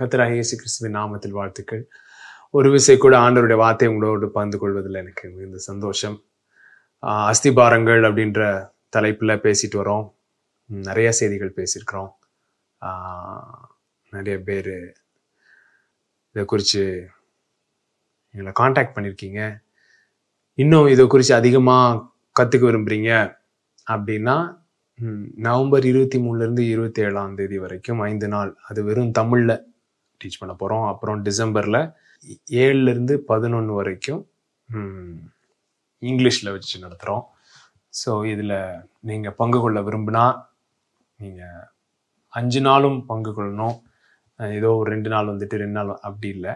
கத்தராக இயேசு கிறிஸ்துவின் நாமத்தில் வாழ்த்துக்கள். ஒரு விசை கூட ஆண்டவருடைய வார்த்தை உங்களோடு பகிர்ந்து கொள்வதில் எனக்கு மிகுந்த சந்தோஷம். அஸ்திபாரங்கள் அப்படின்ற தலைப்பில் பேசிட்டு வரோம். நிறைய செய்திகள் பேசியிருக்கிறோம். நிறைய பேர் இதை குறித்து எங்களை காண்டாக்ட் பண்ணியிருக்கீங்க. இன்னும் இதை குறித்து அதிகமாக கற்றுக்க விரும்புகிறீங்க அப்படின்னா நவம்பர் இருபத்தி மூணுலேருந்து இருபத்தி ஏழாம் தேதி வரைக்கும் ஐந்து நாள். அது வெறும் தமிழில் டீச் பண்ண போகிறோம் அப்புறம் டிசம்பரில் ஏழுலேருந்து பதினொன்று வரைக்கும் இங்கிலீஷில் வச்சு நடத்துகிறோம் ஸோ இதில் நீங்கள் பங்கு கொள்ள விரும்பினா நீங்கள் அஞ்சு நாளும் பங்கு கொள்ளணும். ஏதோ ஒரு ரெண்டு நாள் வந்துட்டு ரெண்டு நாள் அப்படி இல்லை.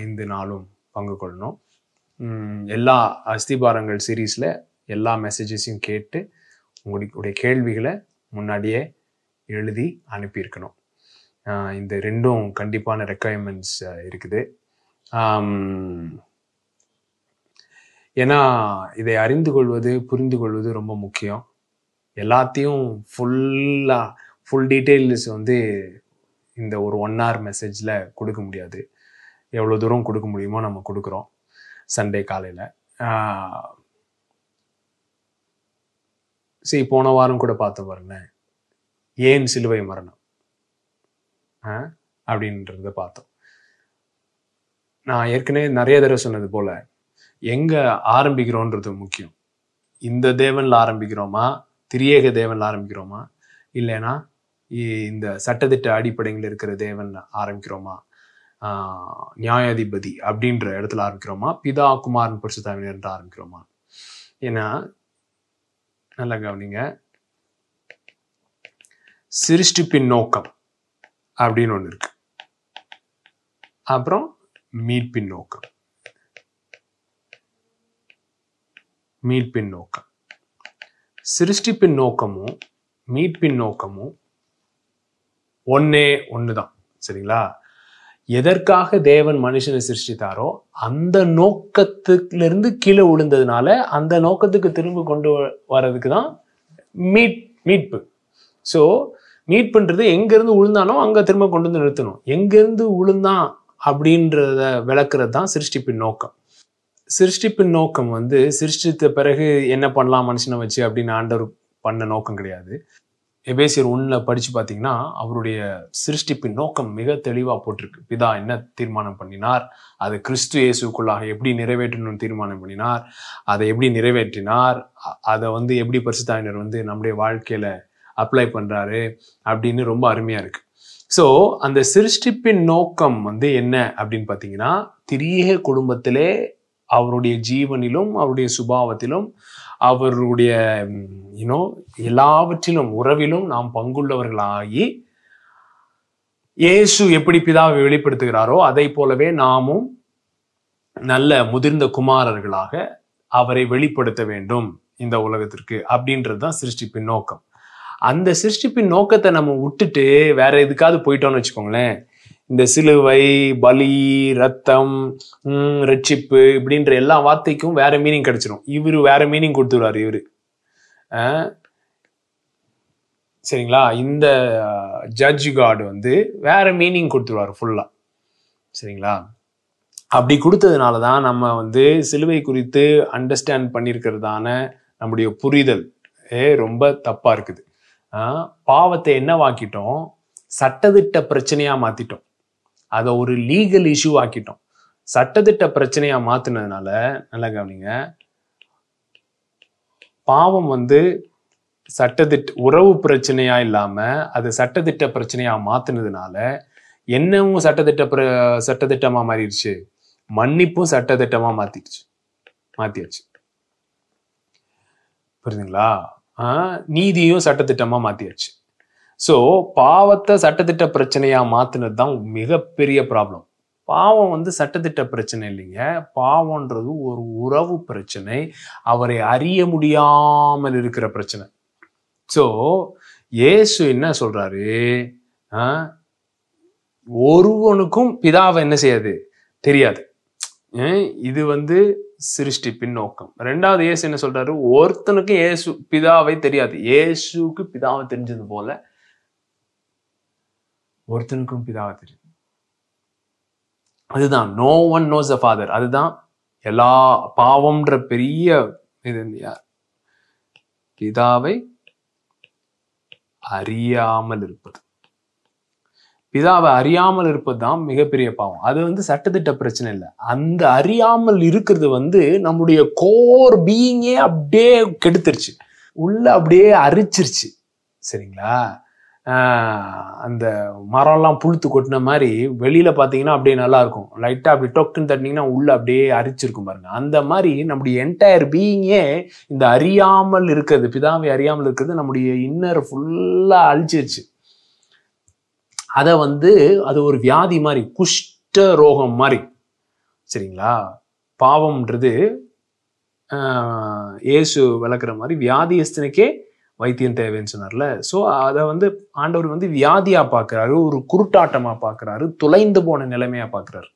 ஐந்து நாளும் பங்கு கொள்ளணும். எல்லா அஸ்திபாரங்கள் சீரீஸில் எல்லா மெசேஜஸையும் கேட்டு உங்களுடைய கேள்விகளை முன்னாடியே எழுதி அனுப்பியிருக்கணும். இந்த ரெண்டும் கண்டிப்பான ரெக்குவயர்மெண்ட்ஸ் இருக்குது. ஏன்னா இதை அறிந்து கொள்வது புரிந்து கொள்வது ரொம்ப முக்கியம். எல்லாத்தையும் ஃபுல்லாக ஃபுல் டீட்டெயில்ஸ் வந்து இந்த ஒரு ஒன் ஹவர் மெசேஜில் கொடுக்க முடியாது. எவ்வளோ தூரம் கொடுக்க முடியுமோ நம்ம கொடுக்குறோம் சண்டே காலையில். சரி போன வாரம் கூட பார்த்து பாருங்களேன். ஏன் சிலுவை மரணம்? அப்படின்றத பார்த்தோம். நான் ஏற்கனவே நிறைய தடவை சொன்னது போல எங்க ஆரம்பிக்கிறோன்றது முக்கியம். இந்த தேவன்ல ஆரம்பிக்கிறோமா? திரியேக தேவனில் ஆரம்பிக்கிறோமா? இல்லைன்னா இ- இந்த சட்டத்திட்ட அடிப்படையில் இருக்கிற தேவன் ஆரம்பிக்கிறோமா? நியாயாதிபதி அப்படின்ற இடத்துல ஆரம்பிக்கிறோமா? பிதா குமாரன் என்று ஆரம்பிக்கிறோமா? ஏன்னா நல்லா கவனிங்க. சிருஷ்டிப்பின் நோக்கம். அப்படின்னு ஒன்று இருக்கு. அப்புறம் மீட்பின் நோக்கம். மீட்பின் நோக்கம். சிருஷ்டிப்பின் நோக்கமும் மீட்பின் நோக்கமும் ஒன்னே தான் சரிங்களா? எதற்காக தேவன் மனுஷனை சிருஷ்டித்தாரோ அந்த நோக்கத்துலேருந்து கீழே விழுந்ததுனால அந்த நோக்கத்துக்கு திரும்ப கொண்டு வ- வர்றதுக்கு தான் மீட் மீட்பு. ஸோ மீட்புன்றது எங்கேருந்து உளுந்தானோ அங்கே திரும்ப கொண்டு வந்து நிறுத்தணும். எங்கேருந்து உளுந்தான் அப்படின்றத விளக்குறது தான் சிருஷ்டிப்பின் நோக்கம். சிருஷ்டிப்பின் நோக்கம் வந்து சிருஷ்டித்த பிறகு என்ன பண்ணலாம் மனுஷனை வச்சு அப்படின்னு ஆண்டவர் பண்ண நோக்கம் கிடையாது. எபேசியர் ஒன்றில் படித்து பார்த்தீங்கன்னா அவருடைய சிருஷ்டிப்பின் நோக்கம் மிக தெளிவாக போட்டிருக்கு. பிதா என்ன தீர்மானம் பண்ணினார்? அது கிறிஸ்து இயேசுக்குள்ளாக எப்படி நிறைவேற்றணும்னு தீர்மானம் பண்ணினார்? அதை எப்படி நிறைவேற்றினார்? அதை வந்து எப்படி பரிசுத்தாயினர் வந்து நம்முடைய வாழ்க்கையில் அப்ளை பண்ணுறாரு அப்படின்னு ரொம்ப அருமையாக இருக்குது ஸோ அந்த சிருஷ்டிப்பின் நோக்கம் வந்து என்ன அப்படின்னு பார்த்தீங்கன்னா திரியேக குடும்பத்திலே அவருடைய ஜீவனிலும் அவருடைய சுபாவத்திலும் அவருடைய யூனோ எல்லாவற்றிலும் உறவிலும் நாம் பங்குள்ளவர்களாகி இயேசு எப்படி பிதாவை வெளிப்படுத்துகிறாரோ அதை போலவே நாமும் நல்ல முதிர்ந்த குமாரர்களாக அவரை வெளிப்படுத்த வேண்டும் இந்த உலகத்திற்கு அப்படின்றது தான் சிருஷ்டிப்பின் நோக்கம். அந்த சிருஷ்டிப்பின் நோக்கத்தை நம்ம விட்டுட்டு வேற எதுக்காவது போயிட்டோம்னு வச்சுக்கோங்களேன். இந்த சிலுவை பலி ரத்தம் ரட்சிப்பு இப்படின்ற எல்லா வார்த்தைக்கும் வேற மீனிங் கிடைச்சிடும் இவரு வேற மீனிங் கொடுத்துருவாரு இவரு. சரிங்களா? இந்த ஜட்ஜ் காடு வந்து வேற மீனிங் கொடுத்துருவாரு ஃபுல்லா சரிங்களா? அப்படி கொடுத்ததுனால தான் நம்ம வந்து சிலுவை குறித்து அண்டர்ஸ்டாண்ட் பண்ணியிருக்கிறதான நம்முடைய புரிதல் ரொம்ப தப்பா இருக்குது. பாவத்தை என்னவாக்கிட்டோம்? சட்டதிட்ட பிரச்சனையாக மாற்றிட்டோம் அதை ஒரு லீகல் இஷ்யூ ஆக்கிட்டோம். சட்டதிட்ட பிரச்சனையாக மாற்றினதுனால நல்லா கவனிங்க. பாவம் வந்து சட்டத்திட்ட உறவு பிரச்சனையா இல்லாமல் அது சட்டத்திட்ட பிரச்சனையாக மாற்றினதுனால என்னவும் சட்டத்திட்ட பிர சட்டத்திட்டமாக மாறிடுச்சு. மன்னிப்பும் சட்டத்திட்டமாக மாற்றிடுச்சு மாற்றியாச்சு புரியுதுங்களா நீதியும் சட்டத்திட்டமா மாத்தியாச்சு. ஸோ பாவத்தை சட்டத்திட்ட பிரச்சனையா மாத்தினது தான் மிகப்பெரிய ப்ராப்ளம் பாவம் வந்து சட்டத்திட்ட பிரச்சனை இல்லைங்க. பாவம்ன்றது ஒரு உறவு பிரச்சனை. அவரை அறிய முடியாமல் இருக்கிற பிரச்சனை. ஸோ இயேசு என்ன சொல்றாரு? ஒருவனுக்கும் பிதாவை என்ன செய்யாது? தெரியாது. இது வந்து சிருஷ்டி பின்னோக்கம் ரெண்டாவது இயேசு என்ன சொல்றாரு? ஒருத்தனுக்கும் இயேசு பிதாவை தெரியாது. இயேசுக்கு பிதாவை தெரிஞ்சது போல ஒருத்தனுக்கும் பிதாவை தெரியும். அதுதான். No one knows a father அதுதான் எல்லா பாவம்ன்ற பெரிய இது யார்? பிதாவை அறியாமல் இருப்பது. பிதாவை அறியாமல் இருப்பது தான் மிகப்பெரிய பாவம். அது வந்து சட்டத்திட்ட பிரச்சனை இல்லை. அந்த அறியாமல் இருக்கிறது வந்து நம்முடைய கோர் பீயிங்கே அப்படியே கெடுத்துருச்சு. உள்ள அப்படியே அரிச்சிருச்சு. சரிங்களா? அந்த மரம்லாம் புழுத்து கொட்டின மாதிரி வெளியில பார்த்தீங்கன்னா அப்படியே நல்லா இருக்கும். லைட்டா அப்படி டொக்குன்னு தட்டினீங்கன்னா உள்ள அப்படியே அரிச்சிருக்கும் பாருங்க. அந்த மாதிரி நம்முடைய என்டையர் பீயிங்கே இந்த அறியாமல் இருக்கிறது பிதாவை அறியாமல் இருக்கிறது நம்முடைய இன்னர் ஃபுல்லா அழிச்சிருச்சு. அதை வந்து அது ஒரு வியாதி மாதிரி குஷ்ட ரோகம் மாதிரி. சரிங்களா? பாவம்ன்றது இயேசு விளக்குற மாதிரி வியாதியஸ்தனுக்கே வைத்தியம் தேவைன்னு சொன்னார்ல. ஸோ அதை வந்து ஆண்டவர் வந்து வியாதியா பார்க்கறாரு ஒரு குருட்டாட்டமா பார்க்கறாரு துளைந்து போன நிலைமையா பார்க்குறாரு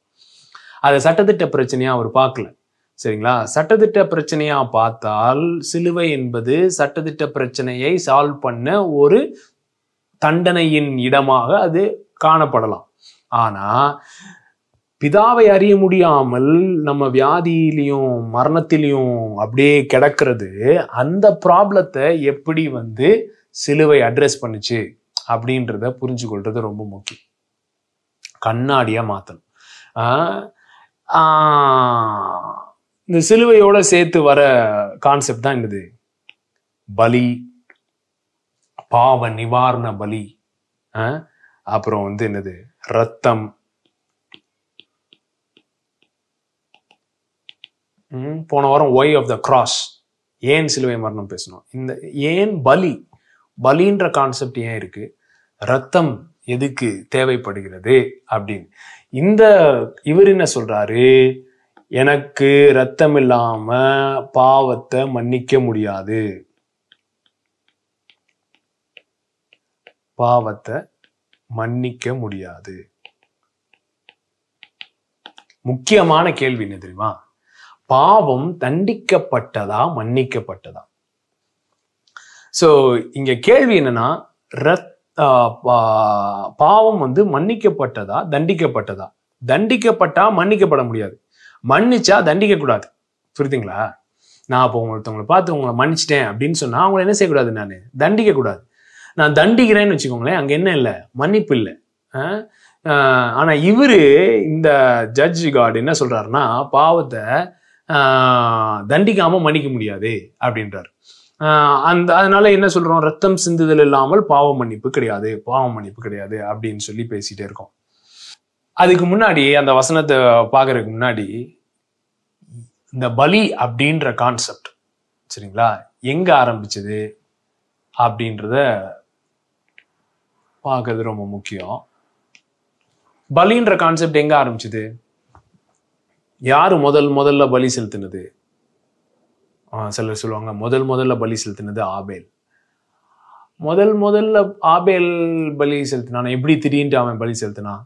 அதை சட்டத்திட்ட பிரச்சனையா அவர் பார்க்கல சரிங்களா? சட்டத்திட்ட பிரச்சனையா பார்த்தால் சிலுவை என்பது சட்டத்திட்ட பிரச்சனையை சால்வ் பண்ண ஒரு தண்டனையின் இடமாக அது காணப்படலாம். ஆனா பிதாவை அறிய முடியாமல் நம்ம வியாதியிலையும் மரணத்திலையும் அப்படியே கிடக்கிறது அந்த ப்ராப்ளத்தை எப்படி வந்து சிலுவை அட்ரஸ் பண்ணுச்சு அப்படின்றத புரிஞ்சு கொள்றது ரொம்ப முக்கியம். கண்ணாடியா மாத்தணும். இந்த சிலுவையோட சேர்த்து வர கான்செப்ட் தான் என்னது? பலி பாவ நிவாரண பலி. அப்புறம் வந்து என்னது? ரத்தம். ம், போன வாரம் ஒய் ஆஃப் த கிராஸ் ஏன் சிலுவை மரணம் பேசணும் இந்த ஏன் பலி? பலின்ற கான்செப்ட் ஏன் இருக்கு? ரத்தம் எதுக்கு தேவைப்படுகிறது அப்படின்னு. இந்த இவர் என்ன சொல்றாரு? எனக்கு ரத்தம் இல்லாம பாவத்தை மன்னிக்க முடியாது. பாவத்தை மன்னிக்க முடியாது. முக்கியமான கேள்வி என்ன தெரியுமா? பாவம் தண்டிக்கப்பட்டதா மன்னிக்கப்பட்டதா? சோ இங்க கேள்வி என்னன்னா ரத் ஆஹ் பா- பாவம் வந்து மன்னிக்கப்பட்டதா தண்டிக்கப்பட்டதா? தண்டிக்கப்பட்டா மன்னிக்கப்பட முடியாது. மன்னிச்சா தண்டிக்க கூடாது புரியுதுங்களா? நான் இப்போ ஒருத்தவங்களை பார்த்து உங்களை மன்னிச்சிட்டேன் அப்படின்னு சொன்னா அவங்கள என்ன செய்யக்கூடாது நான்? தண்டிக்க கூடாது நான் தண்டிக்கிறேன்னு வச்சுக்கோங்களேன் அங்கே என்ன இல்லை? மன்னிப்பு இல்லை. ஆனால் இவர் ஆனா இவரு இந்த ஜட்ஜ் காட் என்ன சொல்றாருன்னா பாவத்தை தண்டிக்காமல் தண்டிக்காம மன்னிக்க முடியாது அப்படின்றார். அந்த அதனால என்ன சொல்றோம்? ரத்தம் சிந்துதல் இல்லாமல் பாவ மன்னிப்பு கிடையாது பாவ மன்னிப்பு கிடையாது அப்படின்னு சொல்லி பேசிட்டே இருக்கோம். அதுக்கு முன்னாடி அந்த வசனத்தை பார்க்கறதுக்கு முன்னாடி இந்த பலி அப்படின்ற கான்செப்ட் சரிங்களா? எங்க ஆரம்பிச்சது அப்படின்றத பார்க்கறது ரொம்ப முக்கியம். பலின்ற கான்செப்ட் எங்க ஆரம்பிச்சது? யாரு முதல் முதல்ல பலி செலுத்தினது? சிலர் சொல்லுவாங்க முதல் முதல்ல பலி செலுத்தினது ஆபேல். முதல் முதல்ல ஆபேல் பலி செலுத்தினான் எப்படி திடீர்னு அவன் பலி செலுத்தினான்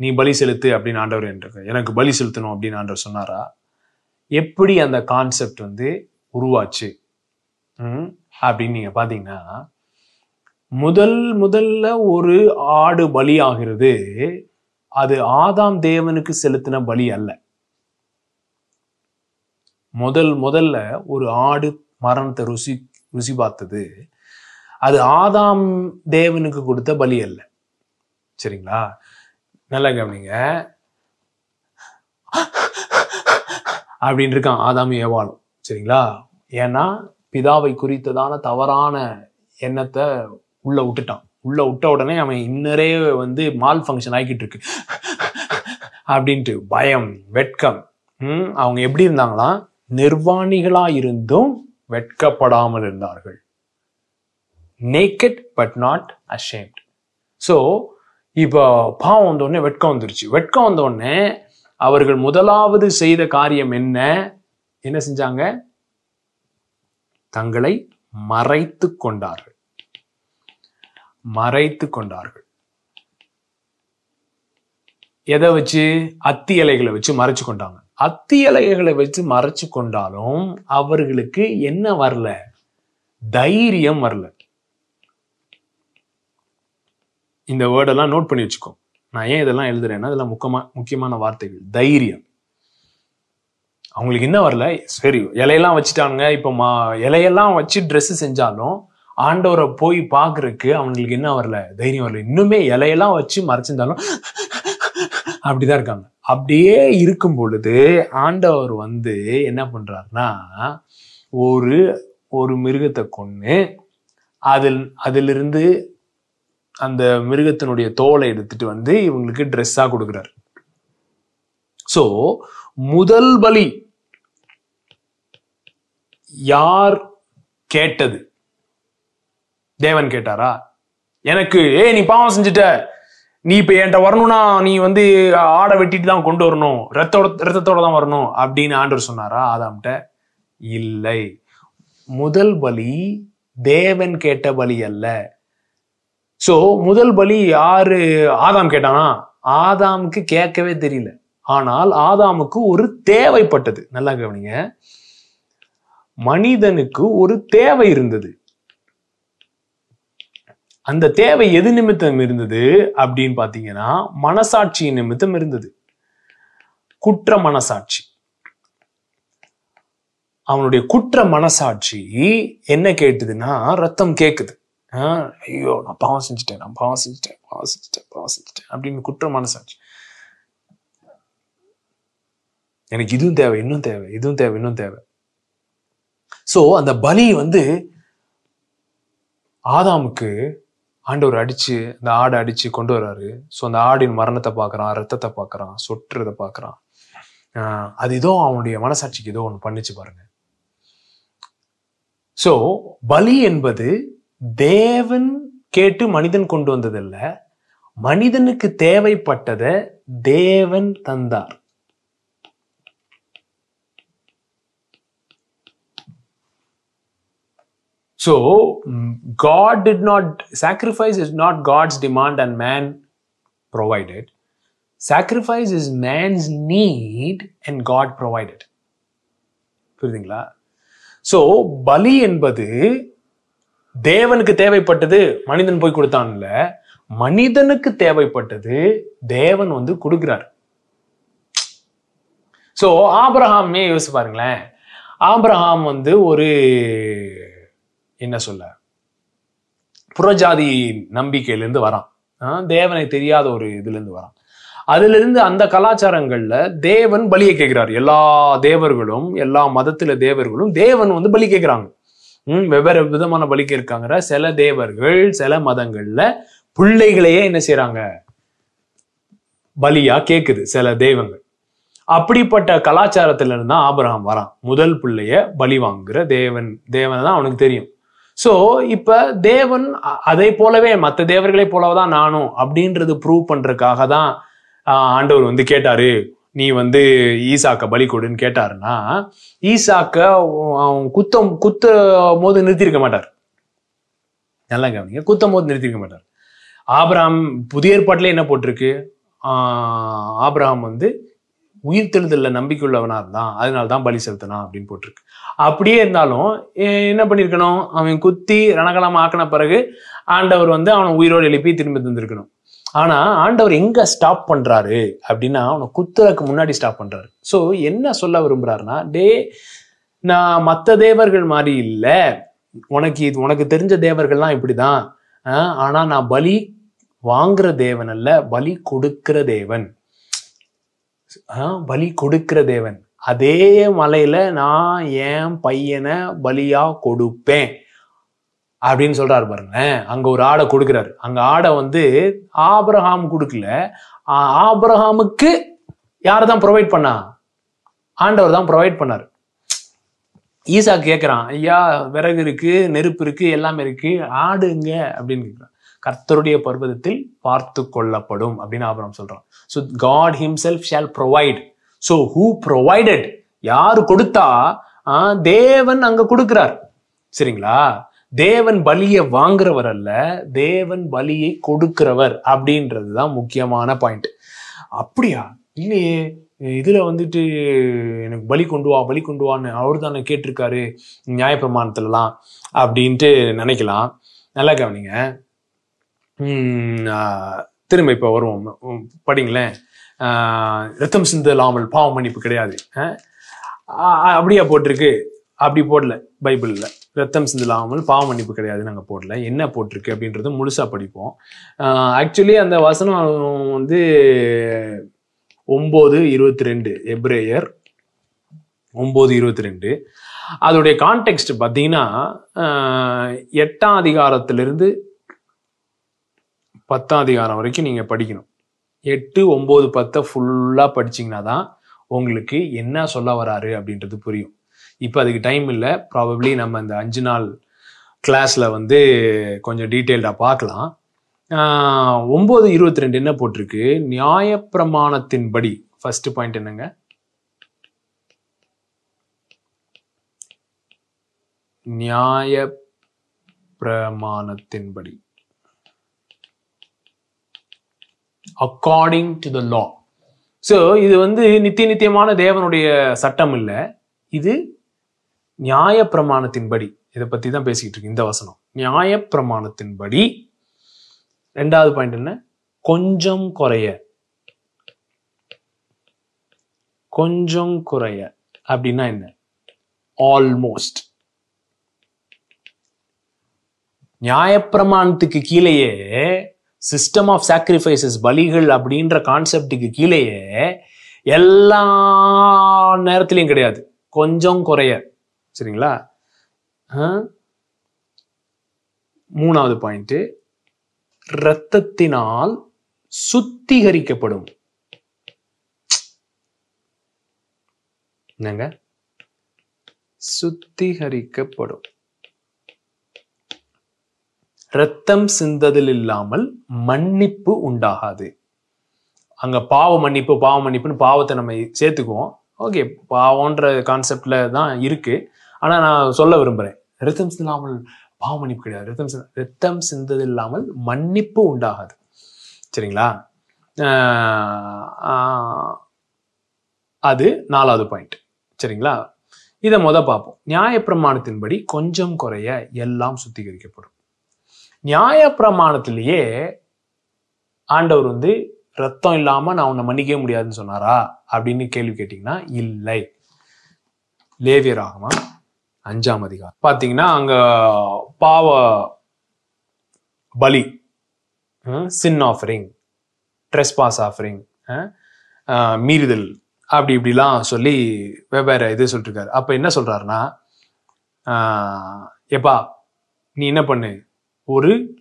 நீ பலி செலுத்து அப்படின்னு ஆண்டவர் என்று எனக்கு பலி செலுத்தணும் அப்படின்னு ஆண்டவர் சொன்னாரா? எப்படி அந்த கான்செப்ட் வந்து உருவாச்சு? ம், அப்படின்னு நீங்க பாத்தீங்கன்னா முதல் முதல்ல ஒரு ஆடு பலியாகிறது ஆகிறது. அது ஆதாம் தேவனுக்கு செலுத்தின பலி அல்ல. முதல் முதல்ல ஒரு ஆடு மரணத்தை ருசி ருசி பார்த்தது. அது ஆதாம் தேவனுக்கு கொடுத்த பலி அல்ல. சரிங்களா? நல்லா கவனிங்க. அப்படின்னு இருக்கான் ஆதாம் ஏவாளும். சரிங்களா? ஏன்னா பிதாவை குறித்ததான தவறான எண்ணத்தை உள்ள விட்டுட்டான். உள்ள விட்ட உடனே அவன் இன்னரே வந்து மால் ஃபங்க்ஷன் ஆகிக்கிட்டு இருக்கு அப்படின்ட்டு பயம் வெட்கம். அவங்க எப்படி இருந்தாங்களாம் நிர்வாணிகளா இருந்தும் வெட்கப்படாமல் இருந்தார்கள். Naked but not ashamed so இப்போ பாவம் வந்த உடனே வெட்கம் வந்துருச்சு. வெட்கம் வந்த உடனே அவர்கள் முதலாவது செய்த காரியம் என்ன? என்ன செஞ்சாங்க? தங்களை மறைத்து கொண்டார்கள். மறைத்து கொண்டார்கள். எதை வச்சு? அத்தி இலைகளை வச்சு மறைச்சு கொண்டாங்க. அத்தி இலைகளை வச்சு மறைச்சு கொண்டாலும் அவர்களுக்கு என்ன வரல? தைரியம் வரல. இந்த வேர்டெல்லாம் நோட் பண்ணி வச்சுக்கோ. நான் ஏன் இதெல்லாம் எழுதுறேன்னா இதெல்லாம் முக்கியமா முக்கியமான வார்த்தைகள். தைரியம். அவங்களுக்கு என்ன வரல? சரி இலையெல்லாம் வச்சுட்டானுங்க. இப்போ மா இலையெல்லாம் வச்சு ட்ரெஸ்ஸு செஞ்சாலும் ஆண்டவரை போய் பார்க்கறதுக்கு அவங்களுக்கு என்ன வரல? தைரியம் வரல. இன்னுமே இலையெல்லாம் வச்சு மறைச்சிருந்தாலும் அப்படிதான் இருக்காங்க. அப்படியே இருக்கும் பொழுது ஆண்டவர் வந்து என்ன பண்றாருன்னா ஒரு ஒரு மிருகத்தை கொண்டு அதில் அதிலிருந்து அந்த மிருகத்தினுடைய தோலை எடுத்துட்டு வந்து இவங்களுக்கு ட்ரெஸ்ஸா கொடுக்குறாரு. சோ முதல் பலி யார் கேட்டது? தேவன் கேட்டாரா? எனக்கு ஏ நீ பாவம் செஞ்சுட்ட. நீ இப்ப என்கிட்ட வரணும்னா நீ வந்து ஆடை வெட்டிட்டு தான் கொண்டு வரணும். ரத்தோட ரத்தத்தோட தான் வரணும். அப்படின்னு ஆண்டவர் சொன்னாரா? ஆதாம்கிட்ட இல்லை. முதல் பலி தேவன் கேட்ட பலி அல்ல. சோ முதல் பலி யாரு? ஆதாம் கேட்டானா? ஆதாமுக்கு கேட்கவே தெரியல. ஆனால் ஆதாமுக்கு ஒரு தேவைப்பட்டது. நல்லா கவனிங்க. மனிதனுக்கு ஒரு தேவை இருந்தது. அந்த தேவை எது நிமித்தம் இருந்தது அப்படின்னு பார்த்தீங்கன்னா மனசாட்சி நிமித்தம் இருந்தது. குற்ற மனசாட்சி. அவனுடைய குற்ற மனசாட்சி என்ன கேட்டுதுன்னா ரத்தம் கேட்குது ஆஹ் ஐயோ நான் பாவம் செஞ்சுட்டேன் நான் பாவம் செஞ்சுட்டேன் பாவம் செஞ்சுட்டேன் பாவம் செஞ்சுட்டேன் அப்படின்னு குற்ற மனசாட்சி. எனக்கு இதுவும் தேவை இன்னும் தேவை இதுவும் தேவை இன்னும் தேவை. சோ அந்த பலி வந்து ஆதாமுக்கு ஆண்டவர் அடித்து அந்த ஆடை அடித்து கொண்டு வர்றாரு ஸோ அந்த ஆடின் மரணத்தை பார்க்குறான் ரத்தத்தை பார்க்குறான் சொட்டுறதை பார்க்குறான். அது ஏதோ அவனுடைய மனசாட்சிக்கு ஏதோ ஒன்று பண்ணிச்சு பாருங்க. ஸோ பலி என்பது தேவன் கேட்டு மனிதன் கொண்டு வந்ததில்லை மனிதனுக்கு தேவைப்பட்டதை தேவன் தந்தார். So, God God did not, sacrifice is not God's demand and man provided. Sacrifice is man's need and God provided. புரியுதுங்களா ஸோ பலி என்பது தேவனுக்கு தேவைப்பட்டது மனிதன் போய் கொடுத்தான்ல மனிதனுக்கு தேவைப்பட்டது தேவன் வந்து கொடுக்கிறார் ஸோ ஆப்ரஹாமே யோசிச்சு பாருங்களேன் ஆபிரஹாம் வந்து ஒரு என்ன சொல்ல? புறஜாதி நம்பிக்கையிலேருந்து வரான். தேவனை தெரியாத ஒரு இதுலேருந்து வரான். அதுலேருந்து அந்த கலாச்சாரங்கள்ல தேவன் பலியை கேட்கிறார். எல்லா தேவர்களும் எல்லா மதத்துல தேவர்களும் தேவன் வந்து பலி கேட்கிறாங்க. ம் வெவ்வேறு விதமான பலி கேட்காங்கிற சில தேவர்கள் சில மதங்கள்ல பிள்ளைகளையே என்ன செய்கிறாங்க பலியா கேக்குது சில தெய்வங்கள். அப்படிப்பட்ட கலாச்சாரத்துல இருந்தா ஆபரகம் வரான். முதல் பிள்ளைய பலி வாங்குற தேவன் தேவன் தான் அவனுக்கு தெரியும். ஸோ இப்போ தேவன் அதை போலவே மற்ற தேவர்களை போலதான் நானும் அப்படின்றது ப்ரூவ் பண்ணுறதுக்காக தான் ஆண்டவர் வந்து கேட்டாரு. நீ வந்து ஈசாக்க பலி கொடுன்னு கேட்டாருன்னா ஈசாக்க குத்தம் குத்த போது நிறுத்தியிருக்க மாட்டார். நல்லா கவனிங்க குத்தம் போது நிறுத்தியிருக்க மாட்டார். ஆபிரகாம் புதிய ஏற்பாட்டில் என்ன போட்டிருக்கு? ஆஹ், ஆபிரகாம் வந்து உயிர்த்தெழுதல்ல நம்பிக்கையுள்ளவனாக இருந்தான். அதனால தான் பலி செலுத்தினான் அப்படின்னு போட்டிருக்கு. அப்படியே இருந்தாலும் என்ன பண்ணியிருக்கணும்? அவன் குத்தி ரணகலம் ஆக்கின பிறகு ஆண்டவர் வந்து அவனை உயிரோடு எழுப்பி திரும்பி தந்திருக்கணும். ஆனால் ஆண்டவர் எங்கே ஸ்டாப் பண்ணுறாரு அப்படின்னா அவனை குத்துறதுக்கு முன்னாடி ஸ்டாப் பண்ணுறாரு ஸோ என்ன சொல்ல விரும்புகிறாருன்னா டே நான் மற்ற தேவர்கள் மாதிரி இல்லை. உனக்கு இது உனக்கு தெரிஞ்ச தேவர்கள்லாம் இப்படி தான் ஆனால் நான் பலி வாங்குற தேவன் அல்ல பலி கொடுக்கிற தேவன். பலி கொடுக்கிற தேவன். அதே மலையில நான் என் பையனை பலியா கொடுப்பேன். அப்படின்னு சொல்றாரு பாருங்களேன் அங்க ஒரு ஆடை கொடுக்கிறாரு. அங்க ஆடை வந்து ஆபரஹாம் கொடுக்கல. ஆ- ஆபிரகாமுக்கு யார் தான் ப்ரொவைட் பண்ணா? ஆண்டவர் தான் ப்ரொவைட் பண்ணார். ஈசா கேட்குறான் ஐயா விறகு இருக்கு நெருப்பு இருக்கு எல்லாமே இருக்கு. ஆடுங்க அப்படின்னு கேட்குறான் கர்த்தருடைய பர்வதத்தில் பார்த்து கொள்ளப்படும் அப்படின்னு ஆபரம் சொல்றான். So God himself shall provide so who provided யார் கொடுத்தா? ஆ, தேவன் அங்க கொடுக்கிறார். சரிங்களா? தேவன் பலியை வாங்குறவர் அல்ல தேவன் பலியை கொடுக்கிறவர் அப்படின்றது தான் முக்கியமான பாயிண்ட் அப்படியா? இல்லையே இதுல வந்துட்டு எனக்கு பலி கொண்டு வா பலி கொண்டு வான்னு அவர் தானே கேட்டிருக்காரு நியாயப்பிரமாணத்துலலாம் அப்படின்ட்டு நினைக்கலாம். நல்லா கவனிங்க. திரும்ப இப்போ வருவோம். படிங்களேன். ரத்தம் சிந்தலாமல் பாவ மன்னிப்பு கிடையாது. அப்படியா போட்டிருக்கு. அப்படி போடல பைபிளில். ரத்தம் சிந்தலாமல் பாவ மன்னிப்பு கிடையாது நாங்கள் போடல. என்ன போட்டிருக்கு அப்படின்றது முழுசாக படிப்போம். ஆக்சுவலி அந்த வசனம் வந்து ஒம்பது இருபத்தி ரெண்டு எப்ரேயர் ஒம்பது இருபத்தி ரெண்டு. அதோடைய கான்டெக்ட் பார்த்தீங்கன்னா எட்டாம் அதிகாரத்திலிருந்து பத்தாம் அதிகாரம் வரைக்கும் நீங்கள் படிக்கணும். எட்டு ஒம்பது பத்தை ஃபுல்லாக படிச்சிங்கன்னா தான் உங்களுக்கு என்ன சொல்ல வராரு அப்படின்றது புரியும். இப்போ அதுக்கு டைம் இல்லை. ப்ராபப்ளி நம்ம இந்த அஞ்சு நாள் கிளாஸில் வந்து கொஞ்சம் டீட்டெயில்டாக பார்க்கலாம். ஒம்பது இருபத்தி ரெண்டு என்ன போட்டிருக்கு? நியாயப்பிரமாணத்தின்படி. ஃபர்ஸ்ட் பாயிண்ட் என்னங்க? நியாய பிரமாணத்தின்படி according to the law so இது வந்து நித்திய நித்தியமான தேவனுடைய சட்டம் இல்லை. இது நியாய பிரமாணத்தின்படி. இதை பற்றி தான் பேசிக்கிட்டு இருக்கு இந்த வசனம். நியாய பிரமாணத்தின்படி. ரெண்டாவது பாயிண்ட் என்ன? கொஞ்சம் குறைய. கொஞ்சம் குறைய. அப்படின்னா என்ன? ஆல்மோஸ்ட் நியாயப்பிரமாணத்துக்கு கீழேயே சிஸ்டம் ஆஃப் சாக்ரிஃபைசஸ் பலிகள் அப்படின்ற கான்செப்டுக்கு கீழேயே எல்லா நேரத்துலையும் கிடையாது. கொஞ்சம் குறைய. சரிங்களா? ஆ? மூணாவது பாயிண்ட் இரத்தத்தினால் சுத்திகரிக்கப்படும். என்னங்க? சுத்திகரிக்கப்படும். ரத்தம் சிந்ததில் இல்லாமல் மன்னிப்பு உண்டாகாது. அங்க பாவ மன்னிப்பு பாவ மன்னிப்புன்னு பாவத்தை நம்ம சேர்த்துக்குவோம். ஓகே பாவம்ன்ற கான்செப்ட்ல தான் இருக்கு. ஆனா நான் சொல்ல விரும்புறேன். ரத்தம் சிந்தாமல் பாவ மன்னிப்பு கிடையாது. ரத்தம் ரத்தம் சிந்தது இல்லாமல் மன்னிப்பு உண்டாகாது. சரிங்களா? அது நாலாவது பாயிண்ட் சரிங்களா? இதை முத பார்ப்போம். நியாயப்பிரமாணத்தின்படி கொஞ்சம் குறைய எல்லாம் சுத்திகரிக்கப்படும். நியாயப்பிரமாணத்திலேயே ஆண்டவர் வந்து ரத்தம் இல்லாம நான் உன்னை மன்னிக்கவே முடியாதுன்னு சொன்னாரா? அப்படின்னு கேள்வி கேட்டீங்கன்னா இல்லை. லேவியர் ஆகமா அஞ்சாம் அதிகாரம். பாத்தீங்கன்னா அங்க பாவ பலி sin offering trespass offering மீறுதல் அப்படி இப்படிலாம் சொல்லி வெவ்வேறு இது சொல்லிட்டுருக்காரு அப்போ என்ன சொல்கிறாருன்னா எப்பா நீ என்ன பண்ணு? ஒரு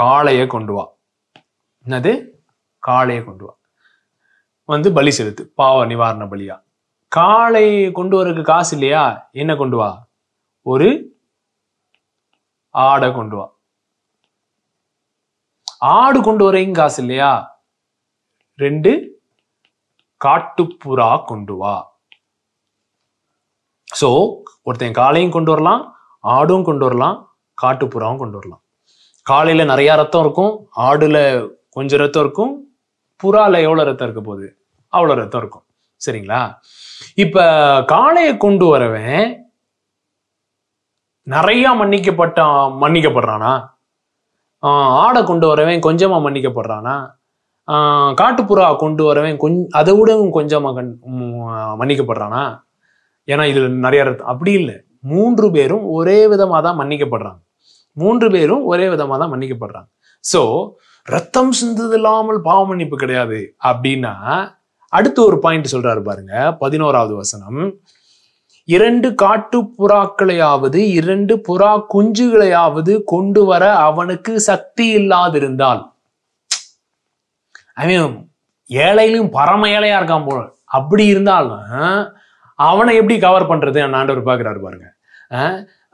காளைய கொண்டு வா. என்னது? காளைய கொண்டு வா. வந்து பலி செலுத்து. பாவ நிவாரண பலியா. காளை கொண்டு வரதுக்கு காசு இல்லையா? என்ன கொண்டு வா? ஒரு ஆடை கொண்டு வா. ஆடு கொண்டு வரையும் காசு இல்லையா? ரெண்டு காட்டுப்புறா கொண்டு வா. சோ ஒருத்தன் காளையும் கொண்டு வரலாம் ஆடும் கொண்டு வரலாம் காட்டுப்புறாவும் கொண்டு வரலாம். காலையில நிறைய ரத்தம் இருக்கும் ஆடுல கொஞ்சம் ரத்தம் இருக்கும் புறால எவ்வளவு ரத்தம் இருக்க போகுது அவ்வளவு ரத்தம் இருக்கும். சரிங்களா? இப்ப காளையை கொண்டு வரவன் நிறைய மன்னிக்கப்பட்ட மன்னிக்கப்படுறானா? ஆஹ் ஆடை கொண்டு வரவன் கொஞ்சமா மன்னிக்கப்படுறானா? ஆஹ் காட்டுப்புறா கொண்டு வரவன் கொஞ்ச அதை விடவும் கொஞ்சமா கண் மன்னிக்கப்படுறானா? ஏன்னா இதில் நிறைய ரத்தம் அப்படி இல்லை. மூன்று பேரும் ஒரே விதமா தான் மன்னிக்கப்படுறாங்க. மூன்று பேரும் ஒரே விதமாக தான் மன்னிக்கப்படுறாங்க. ஸோ ரத்தம் சிந்தது இல்லாமல் பாவ மன்னிப்பு கிடையாது அப்படின்னா அடுத்து ஒரு பாயிண்ட் சொல்றாரு பாருங்க பதினோராவது வசனம். இரண்டு காட்டு புறாக்களையாவது இரண்டு புறா குஞ்சுகளையாவது கொண்டு வர அவனுக்கு சக்தி இல்லாதிருந்தால். அவன் ஏழையிலும் பரம ஏழையா இருக்கான் போல. அப்படி இருந்தாலும் அவனை எப்படி கவர் பண்றது? ஆண்டவர் பாக்குறாரு பாருங்க.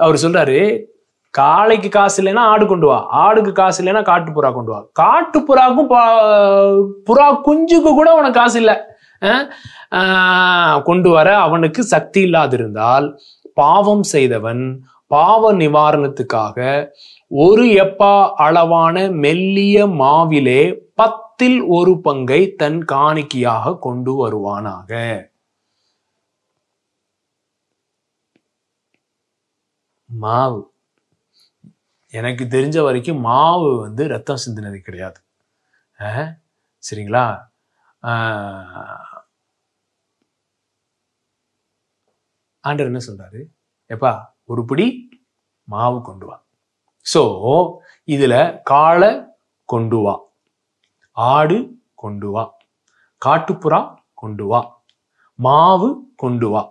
அவர் சொல்றாரு காளைக்கு காசு இல்லைன்னா ஆடு கொண்டு வா. ஆடுக்கு காசு இல்லைன்னா காட்டு புறா கொண்டு வா. காட்டு புறாக்கும் பா- புறா குஞ்சுக்கு கூட உனக்கு காசு இல்லை. ஆஹ் கொண்டு வர அவனுக்கு சக்தி இல்லாதிருந்தால் பாவம் செய்தவன் பாவ நிவாரணத்துக்காக ஒரு எப்பா அளவான மெல்லிய மாவிலே பத்தில் ஒரு பங்கை தன் காணிக்கையாக கொண்டு வருவானாக. மாவு. எனக்கு தெரிஞ்ச வரைக்கும் மாவு வந்து ரத்தம் சிந்தினது கிடையாது. சரிங்களா? ஆண்டர் என்ன சொல்றாரு? எப்பா ஒரு பிடி மாவு கொண்டு வா. ஸோ இதுல காளை கொண்டு வா. ஆடு கொண்டு வா. காட்டுப்புறா கொண்டு வா. மாவு கொண்டு வா.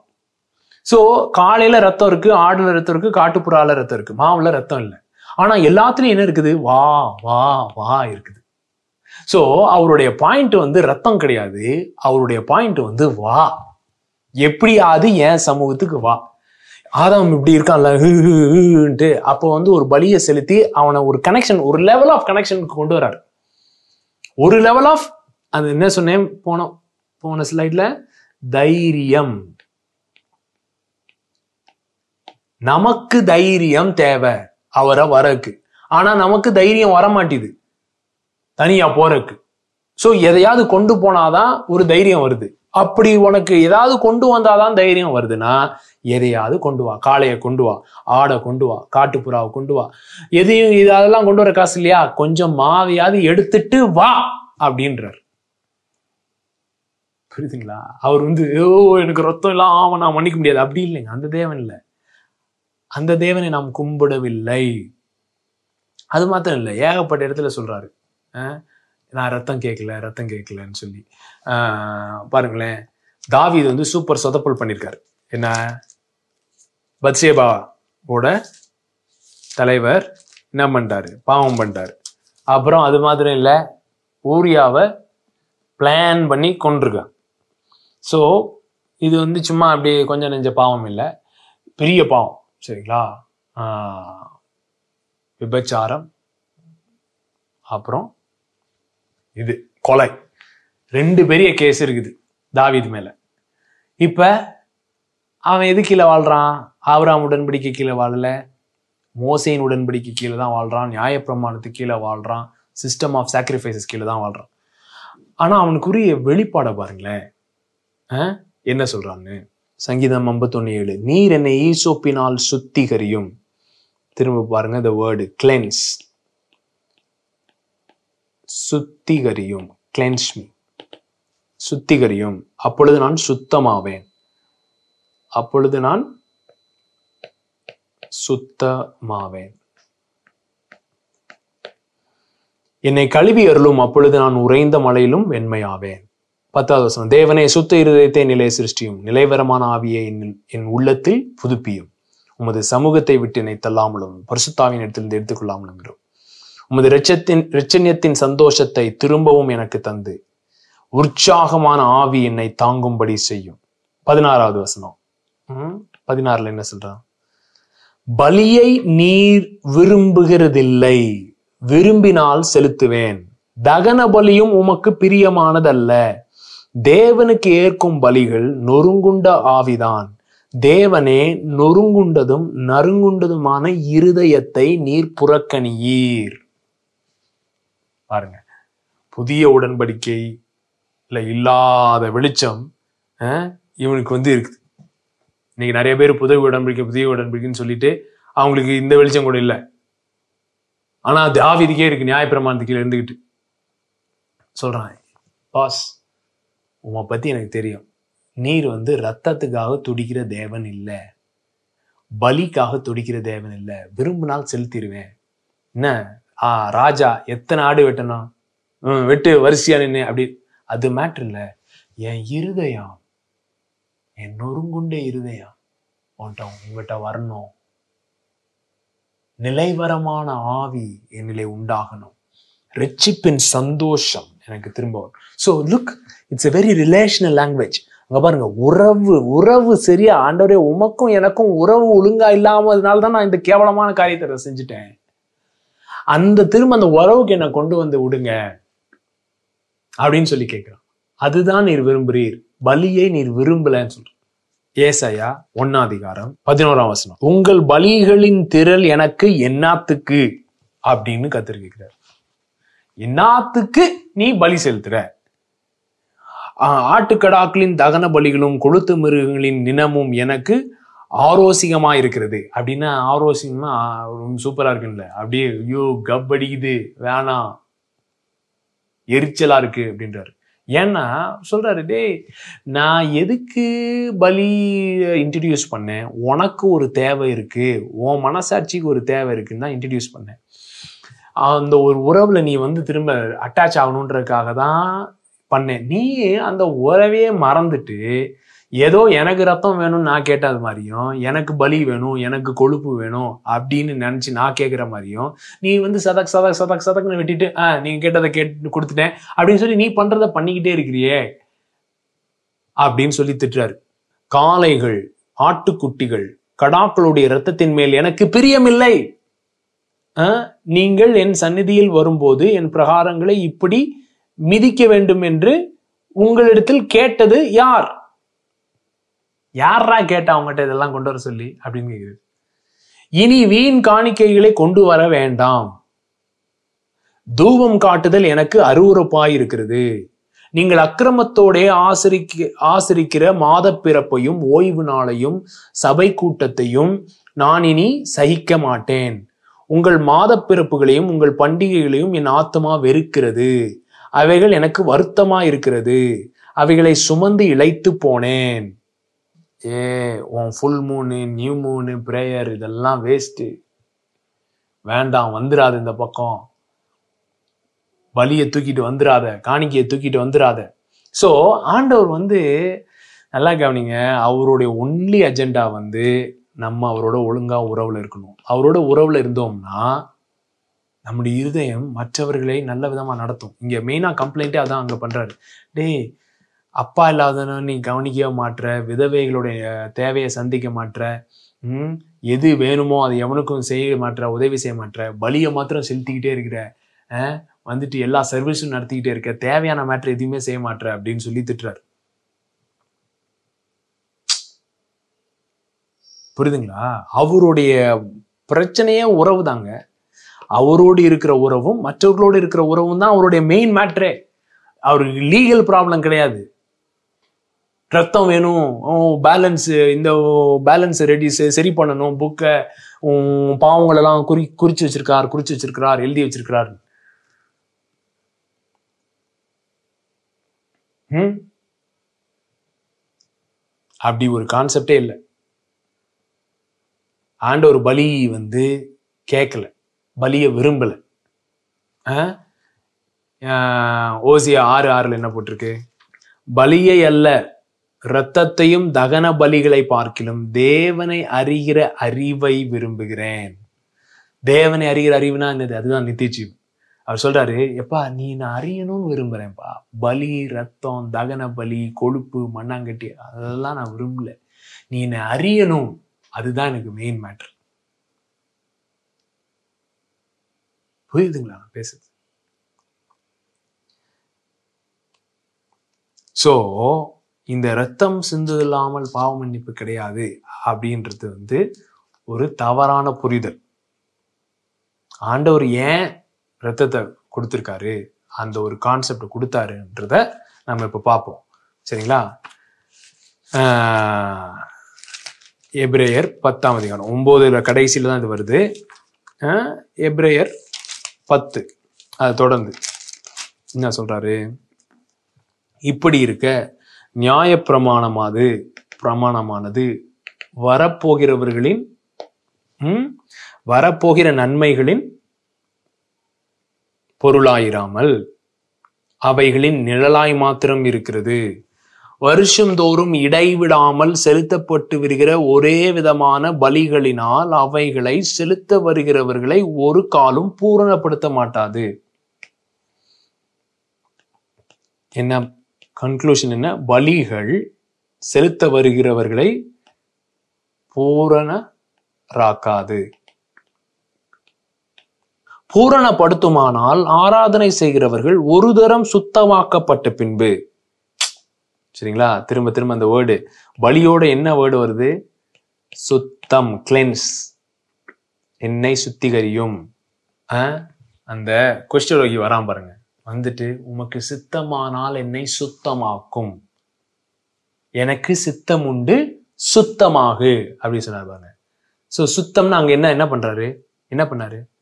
ஸோ காலையில ரத்தம் இருக்கு ஆடுல ரத்தம் இருக்கு காட்டுப்புறால ரத்தம் இருக்கு. மாவுல ரத்தம் இல்லை. ஆனா எல்லாத்துலயும் என்ன இருக்குது? வா வா வா இருக்குது. ஸோ அவருடைய பாயிண்ட் வந்து ரத்தம் கிடையாது. அவருடைய பாயிண்ட் வந்து வா. எப்படியாவது என் சமூகத்துக்கு வா. ஆதாம் இப்படி இருக்கான்ல ஹுன்ட்டு அப்போ வந்து ஒரு பலியை செலுத்தி அவனை ஒரு கனெக்ஷன் ஒரு லெவல் ஆஃப் கனெக்ஷனுக்கு கொண்டு வராரு. ஒரு லெவல் ஆஃப் அது என்ன சொன்னேன்? போன போன ஸ்லைட்ல தைரியம். நமக்கு தைரியம் தேவை. அவரை வரக்கு. ஆனா நமக்கு தைரியம் வரமாட்டேது. தனியா போறக்கு. ஸோ எதையாவது கொண்டு போனாதான் ஒரு தைரியம் வருது. அப்படி உனக்கு ஏதாவது கொண்டு வந்தாதான் தைரியம் வருதுன்னா எதையாவது கொண்டு வா. காளையை கொண்டு வா. ஆடை கொண்டு வா. காட்டுப்புறாவை கொண்டு வா. எதையும் இது அதெல்லாம் கொண்டு வர காசு இல்லையா? கொஞ்சம் மாவையாவது எடுத்துட்டு வா அப்படின்றார். புரியுதுங்களா? அவர் வந்து ஓ எனக்கு ரத்தம் எல்லாம் ஆமா நான் மன்னிக்க முடியாது. அப்படி இல்லைங்க. அந்த தேவன் இல்லை. அந்த தேவனை நாம் கும்பிடவில்லை. அது மாத்திரம் இல்லை ஏகப்பட்ட இடத்துல சொல்றாரு. நான் ரத்தம் கேட்கல ரத்தம் கேட்கலன்னு சொல்லி. பாருங்களேன் பாருங்களேன் இது வந்து சூப்பர் சொதப்பல் பண்ணியிருக்காரு என்ன? பத்சேபாவோட தலைவர் என்ன பண்ணிட்டாரு? பாவம் பண்ணிட்டாரு. அப்புறம் அது மாதிரி இல்லை ஊரியாவை பிளான் பண்ணி கொண்டிருக்கான் ஸோ இது வந்து சும்மா அப்படியே கொஞ்சம் நெஞ்ச பாவம் இல்லை பெரிய பாவம். சரிங்களா? விபச்சாரம் அப்புறம் இது கொலை. ரெண்டு பெரிய கேஸ் இருக்குது தாவீது மேல. இப்ப அவன் எது கீழே வாழ்றான்? ஆவராம் உடன்படிக்கை கீழே வாழல. மோசையின் உடன்படிக்கை கீழே தான் வாழ்றான். நியாயப்பிரமாணத்துக்கு கீழே வாழ்றான். சிஸ்டம் ஆஃப் சாக்ரிஃபைசஸ் கீழே தான் வாழ்றான். ஆனா அவனுக்குரிய வெளிப்பாடை பாருங்களேன். என்ன சொல்றான்னு? சங்கீதம் 51 ஏழு. நீர் என்னை ஈசோப்பினால் சுத்திகரியும். திரும்ப பாருங்க இந்த வேர்டு கிளென்ஸ் சுத்திகரியும். கிளென்ஸ் மீ சுத்திகரியும். அப்பொழுது நான் சுத்தமாவேன். அப்பொழுது நான் சுத்தமாவேன். என்னை கழுவி அருளும். அப்பொழுது நான் உறைந்த மலையிலும் வெண்மையாவேன். பத்தாவது வசனம் தேவனே சுத்த இருதயத்தை நிலை சிருஷ்டியும் நிலைவரமான ஆவியை என் என் உள்ளத்தில் புதுப்பியும். உமது சமூகத்தை விட்டு என்னை தள்ளாமலும் பரிசுத்தாவின் இடத்திலிருந்து எடுத்துக்கொள்ளாமலும் இரும் உமது ரச்சத்தின் ரச்சன்யத்தின் சந்தோஷத்தை திரும்பவும் எனக்கு தந்து. உற்சாகமான ஆவி என்னை தாங்கும்படி செய்யும். பதினாறாவது வசனம். ம், பதினாறுல என்ன சொல்றான்? பலியை நீர் விரும்புகிறதில்லை விரும்பினால் செலுத்துவேன். தகன பலியும் உமக்கு பிரியமானதல்ல. தேவனுக்கு ஏற்கும் பலிகள் நொறுங்குண்ட ஆவிதான். தேவனே நொறுங்குண்டதும் நறுங்குண்டதுமான இருதயத்தை நீர் புறக்கணியீர். பாருங்க. புதிய உடன்படிக்கைல இல்லாத வெளிச்சம் இவனுக்கு வந்து இருக்குது. இன்னைக்கு நிறைய பேர் புதிய உடன்படிக்கை புதிய உடன்படிக்கைன்னு சொல்லிட்டு அவங்களுக்கு இந்த வெளிச்சம் கூட இல்லை. ஆனா தாவிதிக்கே இருக்கு நியாயப்பிரமாணத்துக்கு இருந்துகிட்டு. சொல்றான். பாஸ். உன்னை பற்றி எனக்கு தெரியும். நீர் வந்து ரத்தத்துக்காக துடிக்கிற தேவன் இல்லை. பலிக்காக துடிக்கிற தேவன் இல்லை. விரும்பினால் செலுத்திடுவேன். என்ன? ஆ ராஜா எத்தனை ஆடு வெட்டணும்? வெட்டு வரிசையா நின்று அப்படி. அது மேட்ரு இல்லை. என் இருதயம் என் நொறுங்குண்ட இருதயம் உன்கிட்ட உங்ககிட்ட வரணும். நிலைவரமான ஆவி என்னிலே உண்டாகணும். ரட்சிப்பின் சந்தோஷம் எனக்கு திரும்ப வரும். So look it's a very relational language அங்க பாருங்க உறவு உறவு சரியா ஆண்டவரே உமக்கும் எனக்கும் உறவு ஒழுங்கா இல்லாமதுனால தான் நான் இந்த கேவலமான காரியத்தை நான் செஞ்சுட்டேன். அந்த திரும்ப அந்த உறவுக்கு என்னை கொண்டு வந்து விடுங்க அப்படின்னு சொல்லி கேட்கிறான். அதுதான் நீர் விரும்புகிறீர் பலியை நீர் விரும்பலன்னு சொல்ற ஏசையா ஒன்னாதிகாரம் பதினோராம் வசனம். உங்கள் பலிகளின் திரள் எனக்கு என்னாத்துக்கு? அப்படின்னு கத்திருக்கிறார் கேட்கிறார் என்னாத்துக்கு நீ பலி செலுத்துற. ஆட்டுக்கடாக்களின் தகன பலிகளும் கொளுத்து மிருகங்களின் நினமும் எனக்கு ஆரோசிகமா இருக்கிறது. அப்படின்னா ஆரோசியம்னா ரொம்ப சூப்பரா இருக்குல்ல அப்படியே ஐயோ கப் அடிக்குது வேணாம். எரிச்சலா இருக்கு அப்படின்றாரு. ஏன்னா சொல்றாரு டேய் நான் எதுக்கு பலி இன்ட்ரடியூஸ் பண்ணேன்? உனக்கு ஒரு தேவை இருக்கு. உன் மனசாட்சிக்கு ஒரு தேவை இருக்குன்னு தான் இன்ட்ரடியூஸ் பண்ணேன். அந்த ஒரு உறவுல நீ வந்து திரும்ப அட்டாச் ஆகணுன்றதுக்காக தான் பண்ணேன். நீ அந்த உறவையே மறந்துட்டு ஏதோ எனக்கு ரத்தம் வேணும்னு நான் கேட்டது மாதிரியும் எனக்கு பலி வேணும் எனக்கு கொழுப்பு வேணும் அப்படின்னு நினச்சி நான் கேட்குற மாதிரியும் நீ வந்து சதக் சதக் சதக் சதக்னு வெட்டிட்டு ஆ நீங்கள் கேட்டதை கேட்டு கொடுத்துட்டேன் அப்படின்னு சொல்லி நீ பண்ணுறத பண்ணிக்கிட்டே இருக்கிறியே அப்படின்னு சொல்லி திட்டுறாரு. காளைகள் ஆட்டுக்குட்டிகள் கடாக்களுடைய ரத்தத்தின் மேல் எனக்கு பிரியமில்லை. நீங்கள் என் சந்நிதியில் வரும்போது என் பிரகாரங்களை இப்படி மிதிக்க வேண்டும் என்று உங்களிடத்தில் கேட்டது யார்? யாரா கேட்டா அவங்ககிட்ட இதெல்லாம் கொண்டு வர சொல்லி அப்படின்னு கேக்குது. இனி வீண் காணிக்கைகளை கொண்டு வர வேண்டாம். தூபம் காட்டுதல் எனக்கு அருவறுப்பாய் இருக்கிறது நீங்கள் அக்கிரமத்தோடே ஆசிரிக்க ஆசரிக்கிற மாத பிறப்பையும் ஓய்வு நாளையும் சபை கூட்டத்தையும் நான் இனி சகிக்க மாட்டேன். உங்கள் மாத பிறப்புகளையும் உங்கள் பண்டிகைகளையும் என் ஆத்மா வெறுக்கிறது. அவைகள் எனக்கு வருத்தமா இருக்கிறது. அவைகளை சுமந்து இழைத்து போனேன். ஏ உன் ஃபுல் மூனு நியூ மூனு பிரேயர் இதெல்லாம் வேஸ்ட்டு வேண்டாம் வந்துடாது இந்த பக்கம். பலியை தூக்கிட்டு வந்துடாத காணிக்கையை தூக்கிட்டு வந்துடாத ஸோ ஆண்டவர் வந்து நல்லா கவனிங்க அவருடைய ஒன்லி அஜெண்டா வந்து நம்ம அவரோட ஒழுங்கா உறவுல இருக்கணும். அவரோட உறவுல இருந்தோம்னா நம்முடைய இருதயம் மற்றவர்களை நல்ல விதமா நடத்தும். இங்க மெயினா கம்ப்ளைண்ட்டே அதான் அங்க பண்றாரு. டேய் அப்பா இல்லாதவன நீ கவனிக்கவே மாட்டுற விதவைகளுடைய தேவையை சந்திக்க மாட்டுற ம் எது வேணுமோ அது எவனுக்கும் செய்ய மாட்ற உதவி செய்ய மாட்டுற பலியை மாத்திரம் செலுத்திக்கிட்டே இருக்கிற வந்துட்டு எல்லா சர்வீஸும் நடத்திக்கிட்டே இருக்க தேவையான மேட்ரு எதுவுமே செய்ய மாட்டேற அப்படின்னு சொல்லி திட்டுறாரு. புரியுதுங்களா? அவருடைய பிரச்சனையே உறவு தாங்க அவரோடு இருக்கிற உறவும் மற்றவர்களோடு இருக்கிற உறவும் தான் அவருடைய மெயின் மேட்ரே அவருக்கு லீகல் ப்ராப்ளம் கிடையாது. ரத்தம் வேணும் பேலன்ஸ் இந்த பேலன்ஸ் ரெடி சரி பண்ணணும் புக்கை பாவங்களெல்லாம் குறி குறிச்சு வச்சிருக்கார் குறிச்சு வச்சிருக்கிறார் எழுதி வச்சிருக்கிறார். ம்? அப்படி ஒரு கான்செப்டே இல்லை. ஆண்டவர் பலி வந்து கேட்கல பலியை விரும்பல. ஆ? ஓசியா ஆறு ஆறுல என்ன போட்டிருக்கு? பலியை அல்ல இரத்தத்தையும் தகன பலிகளை பார்க்கிலும் தேவனை அறிகிற அறிவை விரும்புகிறேன். தேவனை அறிகிற அறிவுனா என்னது? அதுதான் நித்தியஜீவ் அவர் சொல்றாரு எப்பா நீ நான் அறியணும்னு விரும்புறேன்ப்பா. பலி ரத்தம் தகன பலி கொழுப்பு மண்ணாங்கட்டி அதெல்லாம் நான் விரும்பல. நீ என்னை அறியணும். அதுதான் எனக்கு மெயின் மேட்டர் புரியுதுங்களா? நான் பேசுறது. ஸோ இந்த ரத்தம் சிந்து இல்லாமல் பாவ மன்னிப்பு கிடையாது அப்படின்றது வந்து ஒரு தவறான புரிதல். ஆண்டவர் ஏன் ரத்தத்தை கொடுத்துருக்காரு? அந்த ஒரு கான்செப்ட் கொடுத்தாருன்றத நம்ம இப்போ பார்ப்போம். சரிங்களா? எப்ரேயர் பத்தாம் அதிகாரம். ஒன்பதுல கடைசியில தான் இது வருது. எப்ரேயர் பத்து. அதை தொடர்ந்து. என்ன சொல்றாரு? இப்படி இருக்க நியாய பிரமாணமாது பிரமாணமானது வரப்போகிறவர்களின் ம், வரப்போகிற நன்மைகளின் பொருளாயிராமல் அவைகளின் நிழலாய் மாத்திரம் இருக்கிறது. வருஷந்தோறும் இடைவிடாமல் செலுத்தப்பட்டு வருகிற ஒரே விதமான பலிகளினால் அவைகளை செலுத்த வருகிறவர்களை ஒரு காலும் பூரணப்படுத்த மாட்டாது. என்ன? கன்க்ளூஷன் என்ன? பலிகள் செலுத்த வருகிறவர்களை பூரண ராக்காது பூரணப்படுத்துமானால் ஆராதனை செய்கிறவர்கள் ஒரு தரம் சுத்தமாக்கப்பட்ட பின்பு சரிங்களா? திரும்ப திரும்ப அந்த வேர்டு பலியோட என்ன வேர்டு வருது? சுத்தம் கிளென்ஸ் என்னை சுத்திகரியும். ஆ? அந்த குஷ்டரோகி வராம பாருங்க. வந்துட்டு உமக்கு சித்தமானால் என்னை சுத்தமாக்கும். எனக்கு சித்தம் உண்டு சுத்தமாகு. அப்படி சொன்னார் பாருங்க. ஸோ சுத்தம்னா அங்க என்ன என்ன பண்றாரு? என்ன பண்ணாரு?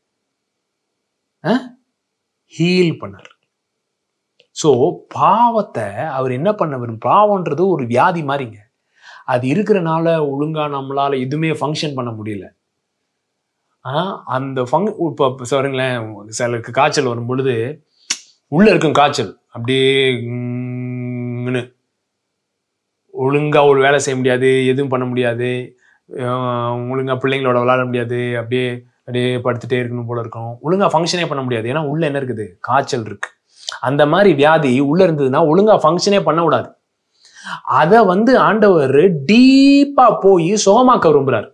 ஹீல் பண்ணார். ஸோ பாவத்தை அவர் என்ன பண்ண வரும்? பாவம்ன்றது ஒரு வியாதி மாதிரிங்க அது இருக்கிறனால ஒழுங்காக நம்மளால் எதுவுமே ஃபங்க்ஷன் பண்ண முடியல. அந்த ஃபங் இப்போ சொல்கிறீங்களேன் சிலருக்கு காய்ச்சல் வரும் பொழுது உள்ளே இருக்கும் காய்ச்சல். அப்படியே ஒழுங்காக ஒரு வேலை செய்ய முடியாது எதுவும் பண்ண முடியாது. ஒழுங்காக பிள்ளைங்களோட விளாட முடியாது. அப்படியே அப்படியே படுத்துகிட்டே இருக்கணும் போல இருக்கும். ஒழுங்கா ஃபங்க்ஷனே பண்ண முடியாது. ஏன்னா உள்ளே என்ன இருக்குது? காய்ச்சல் இருக்குது அந்த மாதிரி வியாதி உள்ள இருந்ததுன்னா ஒழுங்கா ஃபங்க்ஷனே பண்ணக்கூடாது அதை வந்து ஆண்டவர் டீப்பா போய் சுகமாக்க விரும்புறாரு.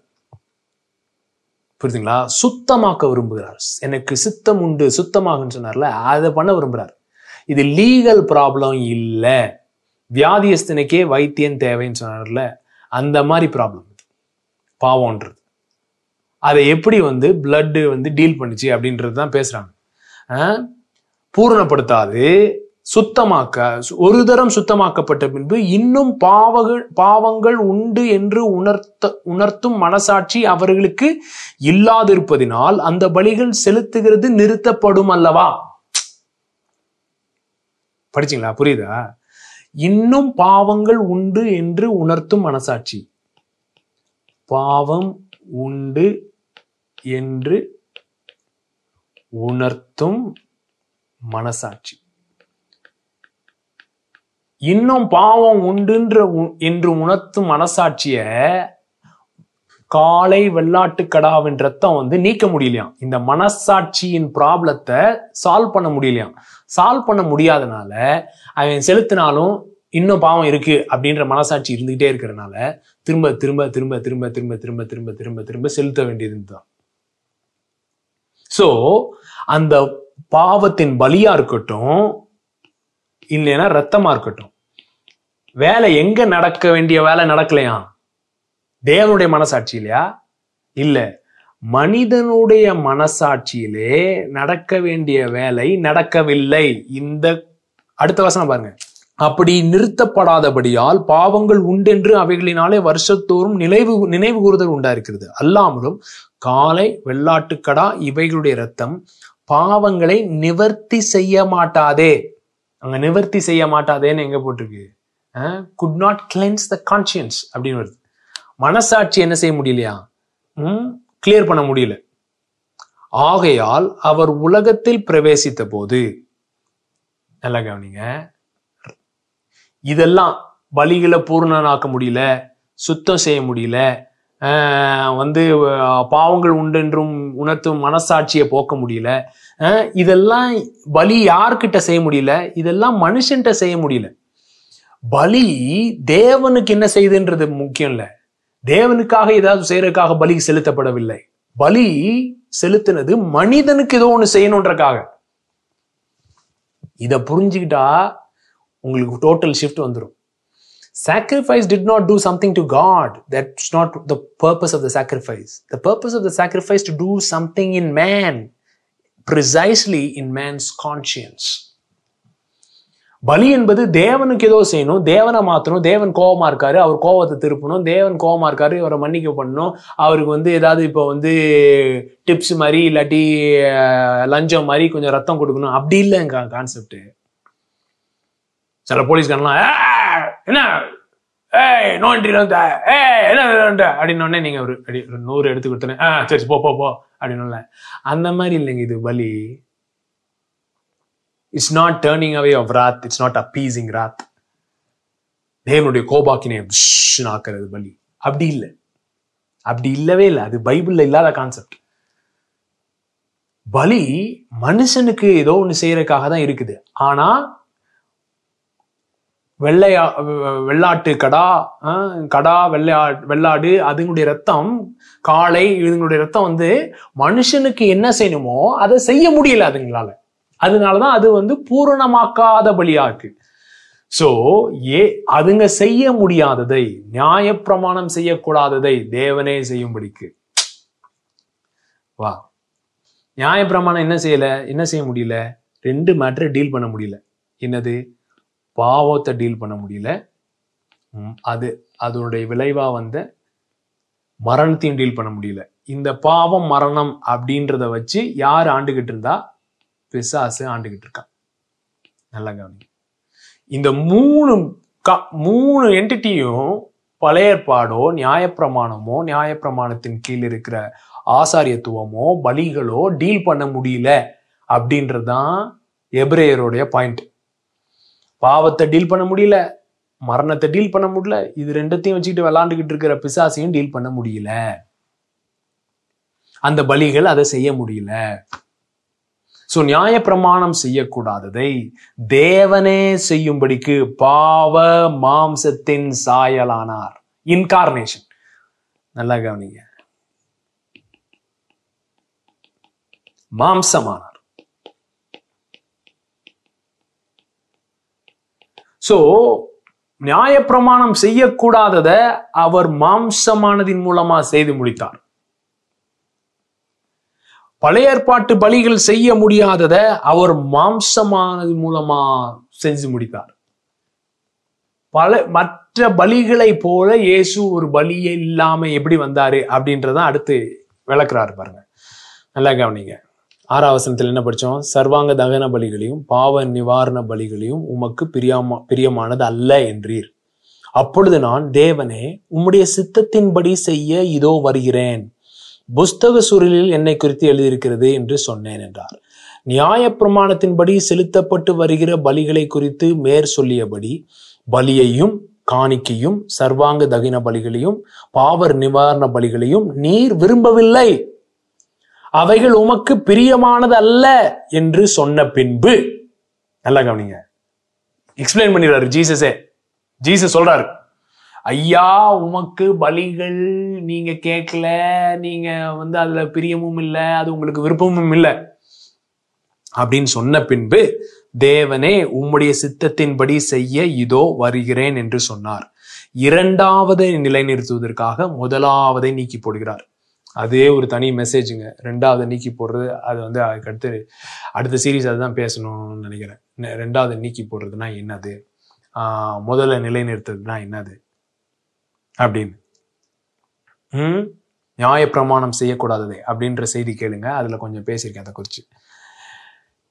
புரியுதுங்களா? சுத்தமாக்க விரும்புகிறார். எனக்கு சித்தம் உண்டு சுத்தமாகுன்னு சொன்னார்ல அதை பண்ண விரும்புறாரு. இது லீகல் ப்ராப்ளம் இல்ல. வியாதியஸ்தனுக்கே வைத்தியம் தேவைன்னு சொன்னார்ல அந்த மாதிரி ப்ராப்ளம் பாவம்ன்றது. அதை எப்படி வந்து பிளட்டு வந்து டீல் பண்ணுச்சு அப்படின்றது தான் பேசுறாங்க பூரணப்படுத்தாது சுத்தமாக்க ஒரு தரம் சுத்தமாக்கப்பட்ட பின்பு இன்னும் பாவங்கள் பாவங்கள் உண்டு என்று உணர்த்த உணர்த்தும் மனசாட்சி அவர்களுக்கு இல்லாதிருப்பதினால் அந்த பலிகள் செலுத்துகிறது நிறுத்தப்படும் அல்லவா? படிச்சீங்களா? புரியுதா? இன்னும் பாவங்கள் உண்டு என்று உணர்த்தும் மனசாட்சி. பாவம் உண்டு என்று உணர்த்தும் மனசாட்சி. இன்னும் பாவம் உண்டுன்ற உ- என்று உணர்த்தும் மனசாட்சிய காலை வெள்ளாட்டு கடாவின் ரத்தம் வந்து நீக்க முடியலையாம். இந்த மனசாட்சியின் ப்ராப்ளத்தை சால்வ் பண்ண முடியலையாம். சால்வ் பண்ண முடியாதனால அவன் செலுத்தினாலும் இன்னும் பாவம் இருக்கு அப்படின்ற மனசாட்சி இருந்துகிட்டே இருக்கிறனால திரும்ப திரும்ப திரும்ப திரும்ப திரும்ப திரும்ப திரும்ப திரும்ப திரும்ப செலுத்த வேண்டியது தான் ஸோ அந்த பாவத்தின் பலியா இருக்கட்டும் இல்லைன்னா ரத்தமா இருக்கட்டும். வேலை எங்க நடக்க வேண்டிய வேலை நடக்கலையா? தேவனுடைய மனசாட்சி இல்லையா? இல்ல. மனிதனுடைய மனசாட்சியிலே நடக்க வேண்டிய வேலை நடக்கவில்லை. இந்த அடுத்த வசனம் பாருங்க. அப்படி நிறுத்தப்படாதபடியால் பாவங்கள் உண்டென்று அவைகளினாலே வருஷத்தோறும் நினைவு நினைவு கூறுதல் உண்டாயிருக்கிறது. அல்லாமலும் காலை வெள்ளாட்டுக்கடா இவைகளுடைய ரத்தம் பாவங்களை நிவர்த்தி செய்ய மாட்டாதே. அங்க நிவர்த்தி செய்ய மாட்டாதேன்னு எங்க போட்டிருக்கு? Could not cleanse the conscience அப்படின்னு வருது. மனசாட்சி என்ன செய்ய முடியலையா? கிளியர் பண்ண முடியல. ஆகையால் அவர் உலகத்தில் பிரவேசித்த போது நல்லா கவனிங்க. இதெல்லாம் பலிகளை பூர்ணனாக்க முடியல சுத்தம் செய்ய முடியல வந்து பாவங்கள் பாவங்கள் உண்டென்றும் உணர்த்தும் மனசாட்சியை போக்க முடியல. இதெல்லாம் பலி யார்கிட்ட செய்ய முடியல? இதெல்லாம் மனுஷன்கிட்ட செய்ய முடியல. பலி தேவனுக்கு என்ன செய்யுதுன்றது முக்கியம் இல்லை. தேவனுக்காக ஏதாவது செய்யறதுக்காக பலி செலுத்தப்படவில்லை. பலி செலுத்தினது மனிதனுக்கு ஏதோ ஒன்று செய்யணுன்றக்காக. இதை புரிஞ்சுக்கிட்டா உங்களுக்கு டோட்டல் ஷிஃப்ட் வந்துடும் sacrifice did not do something to god. That's not the purpose of the sacrifice. The purpose of the sacrifice to do something in man precisely in man's conscience. பலி என்பது தேவனுக்கு ஏதோ செய்யணும். தேவனை மாத்தணும். தேவன் கோபமா இருக்காரு அவர் கோபத்தை திருப்பணும். தேவன் கோபமா இருக்காரு அவரை மன்னிக்க பண்ணணும். அவருக்கு வந்து ஏதாவது இப்போ வந்து டிப்ஸ் மாதிரி இல்லாட்டி லஞ்சம் மாதிரி கொஞ்சம் ரத்தம் கொடுக்கணும். அப்படி இல்லைங்க கான்செப்ட் சில போலீஸ்காரன்லாம் என்ன? ஏய் நோ என்ட்ரி ஏய் என்ன அப்படின்னோடனே அப்படின்னு நீங்க ஒரு அடி ஒரு நூறு எடுத்து கொடுத்தேன் ஆ சரி போ போ போ அப்படின்னு அந்த மாதிரி இல்லைங்க இது பலி it's not turning away of wrath it's not appeasing wrath தேவனுடைய கோபாக்கினை ஆக்குறது பலி அப்படி இல்லை. அப்படி இல்லவே இல்லை. அது பைபிள்ல இல்லாத கான்செப்ட் பலி மனுஷனுக்கு ஏதோ ஒன்று செய்யறதுக்காக தான் இருக்குது. ஆனா வெள்ளையா வெள்ளாட்டு கடா ஆஹ், கடா வெள்ளையா வெள்ளாடு அதுங்களுடைய ரத்தம் காளை இதுங்களுடைய ரத்தம் வந்து மனுஷனுக்கு என்ன செய்யணுமோ அதை செய்ய முடியல அதுங்களால. அதனாலதான் அது வந்து பூரணமாக்காத பலியா இருக்கு. சோ ஏ அதுங்க செய்ய முடியாததை நியாயப்பிரமாணம் செய்யக்கூடாததை தேவனே செய்யும்படிக்கு. வா. நியாயப்பிரமாணம் என்ன செய்யல? என்ன செய்ய முடியல? ரெண்டு மேட்டரை டீல் பண்ண முடியல. என்னது? பாவத்தை டீல் பண்ண முடியல. அது அதனுடைய விளைவாக வந்த மரணத்தையும் டீல் பண்ண முடியல. இந்த பாவம் மரணம் அப்படின்றத வச்சு யார் ஆண்டுகிட்டு இருந்தா? பிசாசு ஆண்டுகிட்டு இருக்கான். நல்லா கவனிங்க. இந்த மூணு க- மூணு என்டிட்டியும் பழைய ஏற்பாடோ நியாயப்பிரமாணமோ நியாயப்பிரமாணத்தின் கீழ் இருக்கிற ஆசாரியத்துவமோ பலிகளோ டீல் பண்ண முடியல அப்படின்றதான் எபிரேயருடைய பாயிண்ட் பாவத்தை டீல் பண்ண முடியல மரணத்தை டீல் பண்ண முடியல இது ரெண்டத்தையும் வச்சுக்கிட்டு விளாண்டுக்கிட்டு இருக்கிற பிசாசையும் டீல் பண்ண முடியல. அந்த பலிகள் அதை செய்ய முடியல. சோ நியாயப்பிரமாணம் செய்யக்கூடாததை தேவனே செய்யும்படிக்கு பாவ மாம்சத்தின் சாயலானார். இன்கார்னேஷன் நல்லா கவனிங்க. மாம்சமான சோ நியாயப்பிரமாணம் செய்யக்கூடாதத அவர் மாம்சமானதின் மூலமா செய்து முடித்தார். பழைய ஏற்பாட்டு பலிகள் செய்ய முடியாதத அவர் மாம்சமானது மூலமா செஞ்சு முடித்தார். பல மற்ற பலிகளை போல இயேசு ஒரு பலியே இல்லாம எப்படி வந்தாரு அப்படின்றத அடுத்து விளக்குறாரு பாருங்க. நல்லா கவனிங்க. ஆறாவசனத்தில் என்ன படித்தோம் சர்வாங்க தகன பலிகளையும் பாவ நிவாரண பலிகளையும் உமக்கு பிரியமா பிரியமானது அல்ல என்றீர். அப்பொழுது நான் தேவனே உம்முடைய சித்தத்தின்படி செய்ய இதோ வருகிறேன். புஸ்தக சூழலில் என்னை குறித்து எழுதியிருக்கிறது என்று சொன்னேன் என்றார். நியாய பிரமாணத்தின்படி செலுத்தப்பட்டு வருகிற பலிகளை குறித்து மேற் சொல்லியபடி பலியையும் காணிக்கையும் சர்வாங்க தகின பலிகளையும் பாவர் நிவாரண பலிகளையும் நீர் விரும்பவில்லை. அவைகள் உமக்கு பிரியமானது அல்ல என்று சொன்ன பின்பு நல்லா கவனிங்க. எக்ஸ்பிளைன் பண்ணிடுறாரு ஜீசஸே ஜீசஸ் சொல்றாரு ஐயா உமக்கு பலிகள் நீங்க கேட்கல நீங்க வந்து அதுல பிரியமும் இல்லை அது உங்களுக்கு விருப்பமும் இல்லை. அப்படின்னு சொன்ன பின்பு தேவனே உம்முடைய சித்தத்தின்படி செய்ய இதோ வருகிறேன் என்று சொன்னார். இரண்டாவதை நிலைநிறுத்துவதற்காக முதலாவதை நீக்கி போடுகிறார். அதே ஒரு தனி மெசேஜுங்க ரெண்டாவது நீக்கி போடுறது அது வந்து அதுக்கு அடுத்து அடுத்த சீரீஸ் அதுதான் பேசணும்னு நினைக்கிறேன். ரெண்டாவது நீக்கி போடுறதுனா என்னது? முதல்ல நிலைநிறுத்துறதுனா என்னது? அப்படின்னு. ம்? நியாயப்பிரமாணம் செய்யக்கூடாதது அப்படின்ற செய்தி கேளுங்க. அதில் கொஞ்சம் பேசியிருக்கேன் அதை குறித்து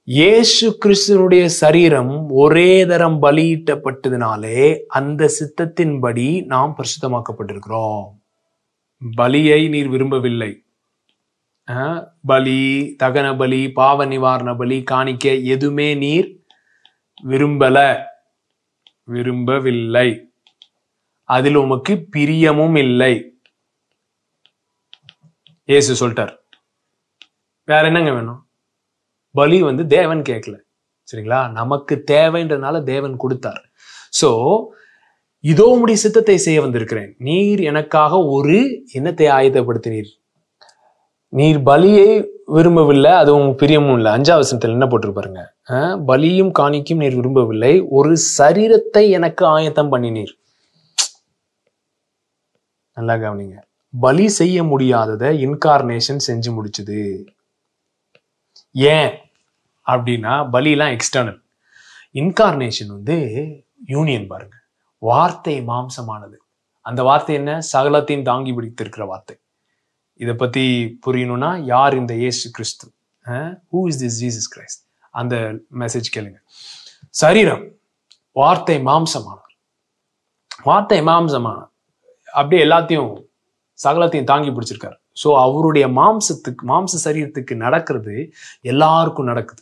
இயேசு கிறிஸ்துனுடைய சரீரம் ஒரே தரம் பலியிட்டப்பட்டதுனாலே அந்த சித்தத்தின்படி நாம் பரிசுத்தமாக்கப்பட்டிருக்கிறோம். பலியை நீர் விரும்பவில்லை. பலி தகன பலி பாவ நிவாரண பலி காணிக்க எதுவுமே நீர் விரும்பல. விரும்பவில்லை. அதில் உமக்கு பிரியமும் இல்லை. இயேசு சொல்லிட்டார். வேற என்னங்க வேணும்? பலி வந்து தேவன் கேட்கல. சரிங்களா? நமக்கு தேவைன்றதுனால தேவன் கொடுத்தார். சோ இதோ உம்முடைய சித்தத்தை செய்ய வந்திருக்கிறேன். நீர் எனக்காக ஒரு எண்ணத்தை ஆயத்தப்படுத்தினீர். நீர் பலியை விரும்பவில்லை அது உங்க பிரியமும் இல்லை. அஞ்சாவது வசனத்தில் என்ன போட்டிருப்பாருங்க பலியும் காணிக்கும் நீர் விரும்பவில்லை ஒரு சரீரத்தை எனக்கு ஆயத்தம் பண்ணினீர். நல்லா கவனிங்க. பலி செய்ய முடியாததை இன்கார்னேஷன் செஞ்சு முடிச்சுது. ஏன்? அப்படின்னா பலிலாம் எக்ஸ்டர்னல் இன்கார்னேஷன் வந்து யூனியன் பாருங்க. வார்த்தை மாம்சமானது. அந்த வார்த்தை என்ன? சகலத்தையும் தாங்கி பிடித்திருக்கிற வார்த்தை. இதை பத்தி புரியணும்னா யார் இந்த Yesu Kristhu? Who is this Jesus Christ அந்த மெசேஜ் கேளுங்க. சரீரம் வார்த்தை மாம்சமானார் வார்த்தை மாம்சமான அப்படியே எல்லாத்தையும் சகலத்தையும் தாங்கி பிடிச்சிருக்காரு. ஸோ அவருடைய மாம்சத்துக்கு மாம்ச சரீரத்துக்கு நடக்கிறது எல்லாருக்கும் நடக்குது.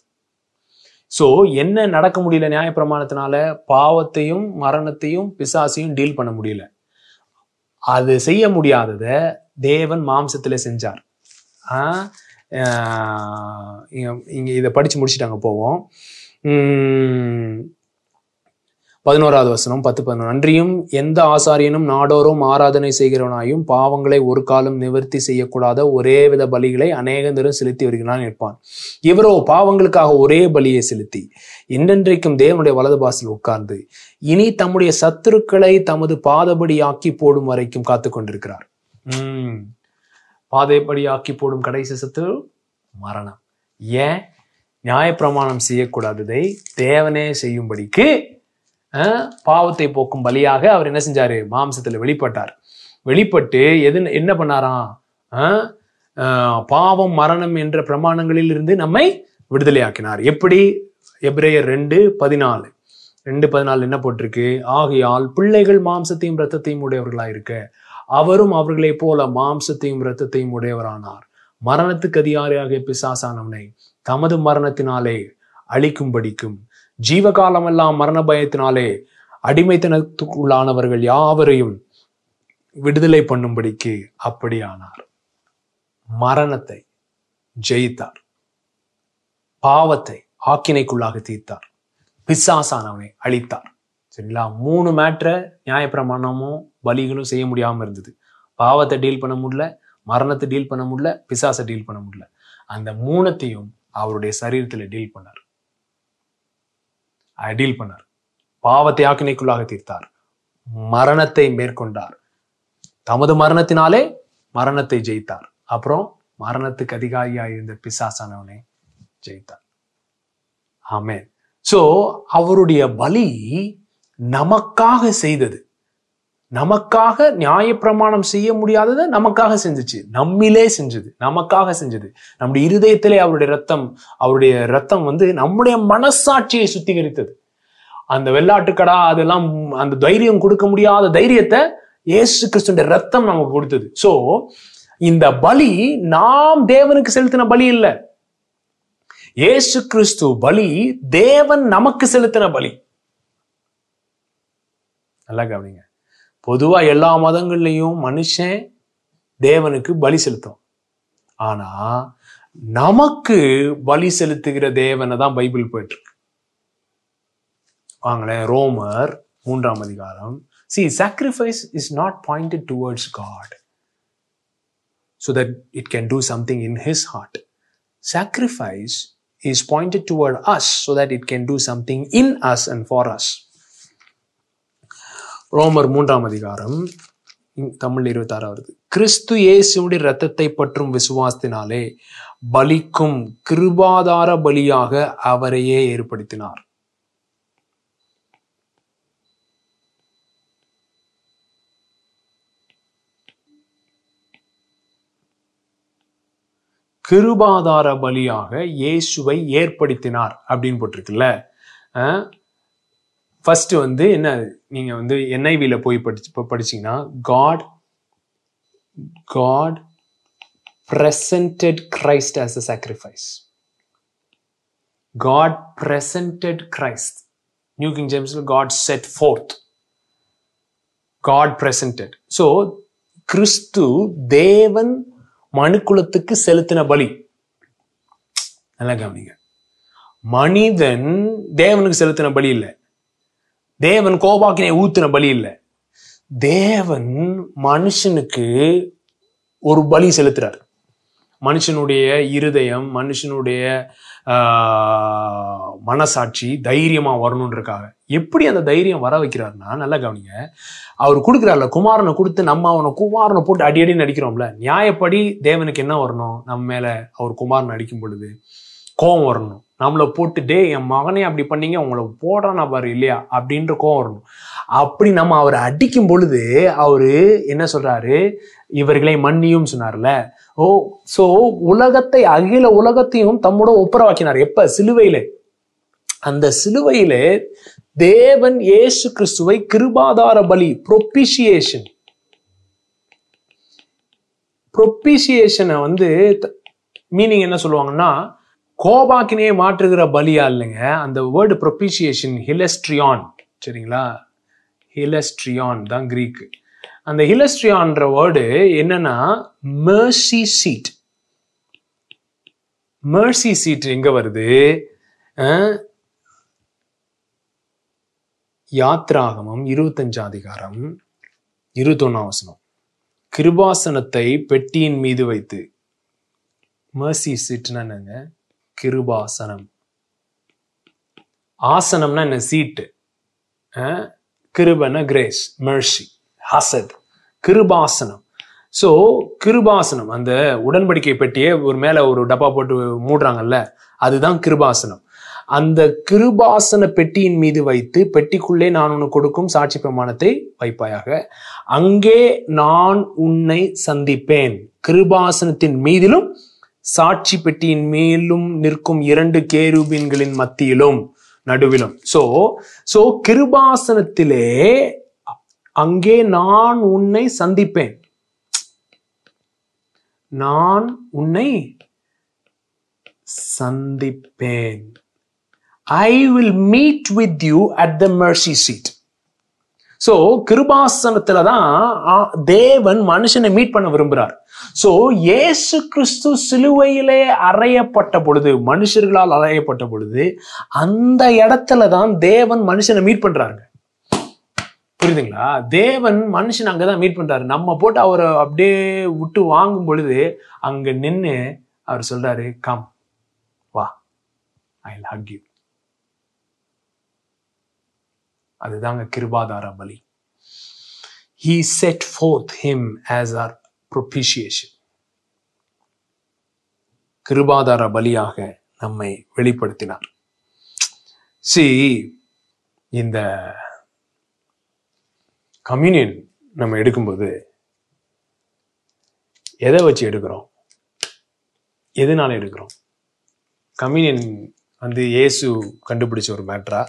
ஸோ என்ன நடக்க முடியல நியாயப்பிரமாணத்தினால? பாவத்தையும் மரணத்தையும் பிசாசையும் டீல் பண்ண முடியல. அது செய்ய முடியாதத தேவன் மாம்சத்தில் செஞ்சார். இங்கே இதை படித்து முடிச்சுட்டாங்க போவோம். பதினோராவது வசனம் பத்து பதினொன்று. அன்றியும் எந்த ஆசாரியனும் நாடோறும் ஆராதனை செய்கிறவனாயும் பாவங்களை ஒரு காலம் நிவர்த்தி செய்யக்கூடாத ஒரே வித பலிகளை அநேக தரம் செலுத்தி வருகிறான் இருப்பான் இவரோ பாவங்களுக்காக ஒரே பலியை செலுத்தி என்றென்றைக்கும் தேவனுடைய வலது பாசில் உட்கார்ந்து இனி தம்முடைய சத்துருக்களை தமது பாதபடி ஆக்கி போடும் வரைக்கும் காத்து கொண்டிருக்கிறார். உம் பாதைப்படி ஆக்கி போடும் கடைசி சத்துரு மரணம். ஏன்? நியாயப்பிரமாணம் செய்யக்கூடாததை தேவனே செய்யும்படிக்கு பாவத்தை போக்கும் பலியாக அவர் என்ன செஞ்சாரு? மாம்சத்துல வெளிப்பட்டார். வெளிப்பட்டு எது என்ன பண்ணாராம்? பாவம் மரணம் என்ற பிரமாணங்களில் இருந்து நம்மை விடுதலையாக்கினார். எப்படி? எப்ரேயர் ரெண்டு பதினாலு. ரெண்டு பதினாலு என்ன போட்டிருக்கு? ஆகையால் பிள்ளைகள் மாம்சத்தையும் இரத்தத்தையும் உடையவர்களாக இருக்க அவரும் அவர்களைப் போல மாம்சத்தையும் இரத்தத்தையும் உடையவரானார். மரணத்துக்கு அதிகாரியாக பிசாசானவனை தமது மரணத்தினாலே அழிக்கும்படிக்கும் ஜீவகாலமெல்லாம் மரண பயத்தினாலே அடிமைத்தனத்துக்குள்ளானவர்கள் யாவரையும் விடுதலை பண்ணும்படிக்கு அப்படியானார். மரணத்தை ஜெயித்தார். பாவத்தை ஆக்கினைக்குள்ளாக தீர்த்தார். பிசாசானவனை அழித்தார். சரிங்களா? மூணு மேட்ரை நியாயப்பிரமாணமும் பலிகளும் செய்ய முடியாமல் இருந்தது. பாவத்தை டீல் பண்ண முடியல மரணத்தை டீல் பண்ண முடியல பிசாசை டீல் பண்ண முடியல. அந்த மூணத்தையும் அவருடைய சரீரத்தில் டீல் பண்ணார். டீல் பண்ணார். பாவத்தை ஆக்கினைக்குள்ளாக தீர்த்தார். மரணத்தை மேற்கொண்டார். தமது மரணத்தினாலே மரணத்தை ஜெயித்தார். அப்புறம் மரணத்துக்கு அதிகாரியாக இருந்த பிசாசானவனை ஜெயித்தார். ஆமே சோ அவருடைய பலி நமக்காக செய்தது. நமக்காக நியாயப்பிரமாணம் செய்ய முடியாததை நமக்காக செஞ்சுச்சு. நம்மிலே செஞ்சது. நமக்காக செஞ்சது. நம்முடைய இருதயத்திலே அவருடைய ரத்தம் அவருடைய ரத்தம் வந்து நம்முடைய மனசாட்சியை சுத்திகரித்தது. அந்த வெள்ளாட்டுக்கடா அதெல்லாம் அந்த தைரியம் கொடுக்க முடியாத தைரியத்தை ஏசு கிறிஸ்துடைய ரத்தம் நமக்கு கொடுத்தது. சோ இந்த பலி நாம் தேவனுக்கு செலுத்தின பலி இல்லை. ஏசு கிறிஸ்து பலி தேவன் நமக்கு செலுத்தின பலி. நல்லா கவனிங்க. பொதுவாக எல்லா மதங்கள்லையும் மனுஷன் தேவனுக்கு பலி செலுத்தும் ஆனால் நமக்கு பலி செலுத்துகிற தேவனை தான் பைபிள் போயிட்டுருக்கு வாங்களேன் ரோமர் மூன்றாம் அதிகாரம் see sacrifice is not pointed towards God so that it can do something in his heart sacrifice is pointed toward us so that it can do something in us and for us Romar மூன்றாம் அதிகாரம் தமிழ் தமிழ் இருபத்தாறு வருது கிறிஸ்து இயேசுடைய ரத்தத்தை பற்றும் விசுவாசத்தினாலே பலிக்கும் கிருபாதார பலியாக அவரையே ஏற்படுத்தினார். கிருபாதார பலியாக இயேசுவை ஏற்படுத்தினார் அப்படின்னு போட்டிருக்குல்ல. ஃபர்ஸ்ட் வந்து என்ன நீங்க வந்து என்ஐவில போய் படிச்சு படிச்சீங்கன்னா God God presented Christ as a sacrifice God presented Christ new King James, God set forth God presented. So Kristhu தேவன் மனுக்குலத்துக்கு செலுத்தின பலி. நல்லா கவனிங்க. மனிதன் தேவனுக்கு செலுத்தின பலி இல்லை. தேவன் கோபாக்கினை ஊத்துன பலி இல்லை. தேவன் மனுஷனுக்கு ஒரு பலி செலுத்துறார். மனுஷனுடைய இருதயம் மனுஷனுடைய மனசாட்சி தைரியமா வரணுன்றக்காக. எப்படி அந்த தைரியம் வர வைக்கிறாருன்னா நல்லா கவனிங்க. அவர் கொடுக்குறாருல குமாரனை கொடுத்து நம்ம அவனை குமாரனை போட்டு அடி அடி நடிக்கிறோம்ல நியாயப்படி தேவனுக்கு என்ன வரணும்? நம்ம மேல அவர் குமாரன் அடிக்கும் பொழுது கோபம் வரணும். நம்மளை போட்டு டே என் மகனே அப்படி பண்ணீங்க உங்களை போடுறானா பாரு இல்லையா? அப்படின்ற கோவம் வரணும். அப்படி நம்ம அவரை அடிக்கும் பொழுது அவரு என்ன சொல்றாரு? இவர்களை மன்னியும் சொன்னார்ல. ஓ சோ உலகத்தை அகில உலகத்தையும் தம்மோட ஒப்புரவாக்கினார். எப்ப? சிலுவையில. அந்த சிலுவையில தேவன் இயேசு கிறிஸ்துவை கிருபாதார பலி ப்ரொபிஷியேஷன் ப்ரொபிஷியேஷனை வந்து மீனிங் என்ன சொல்லுவாங்கன்னா கோபாக்கினே மாற்றுகிற பலியா இல்லைங்க அந்த வேர்டு ப்ரொபிஷியேஷன் ஹிலஸ்ட்ரியான் சரிங்களா? ஹிலஸ்ட்ரியான் தான் க்ரீக்கு அந்த ஹிலஸ்ட்ரியான்ற வேர்டு என்னன்னா மெர்சி சீட் மெர்சி சீட் எங்க வருது? யாத்ராகமம் இருபத்தஞ்சாம் அதிகாரம் இருபத்தொன்னாம் வசனம். கிருபாசனத்தை பெட்டியின் மீது வைத்து. மெர்சி சீட்னா என்னங்க? கிருபாசனம். ஆசனம்னா என்ன? சீட்டு. கிருபன கிரேஸ் மெர்ஷி ஹசத் கிருபாசனம். ஸோ கிருபாசனம் அந்த உடன்படிக்கை பெட்டியை ஒரு மேல ஒரு டப்பா போட்டு மூடுறாங்கல்ல அதுதான் கிருபாசனம். அந்த கிருபாசன பெட்டியின் மீது வைத்து பெட்டிக்குள்ளே நான் உனக்கு கொடுக்கும் சாட்சி பிரமாணத்தை வைப்பாயாக. அங்கே நான் உன்னை சந்திப்பேன். கிருபாசனத்தின் மீதிலும் சாட்சி பெட்டியின் மேலும் நிற்கும் இரண்டு கேருபீன்களின் மத்தியிலும் நடுவிலும். சோ சோ கிருபாசனத்திலே அங்கே நான் உன்னை சந்திப்பேன். நான் உன்னை சந்திப்பேன். I will meet with you at the mercy seat so கிருபாசனத்துல தான் ஆ, தேவன் மனுஷனை மீட் பண்ண விரும்புறார். ஸோ இயேசு கிறிஸ்து சிலுவையிலே அறையப்பட்ட பொழுது மனுஷர்களால் அறையப்பட்ட பொழுது அந்த இடத்துல தான் தேவன் மனுஷனை மீட் பண்றாருங்க. புரியுதுங்களா? தேவன் மனுஷன் அங்கதான் மீட் பண்றாரு. நம்ம போட்டு அவரை அப்படியே விட்டு வாங்கும் பொழுது அங்க நின்னு அவர் சொல்றாரு கம் வா. ஐ ஹக் யூ அதுதாங்க கிருபாதார பலி. He set forth him as our propitiation கிருபாதார பலியாக நம்மை வெளிப்படுத்தினார். சி இந்த கம்யூனியன் நம்ம எடுக்கும்போது எதை வச்சு எடுக்கிறோம்? எதனால எடுக்கிறோம்? கம்யூனியன் வந்து இயேசு கண்டுபிடிச்ச ஒரு மேட்ரா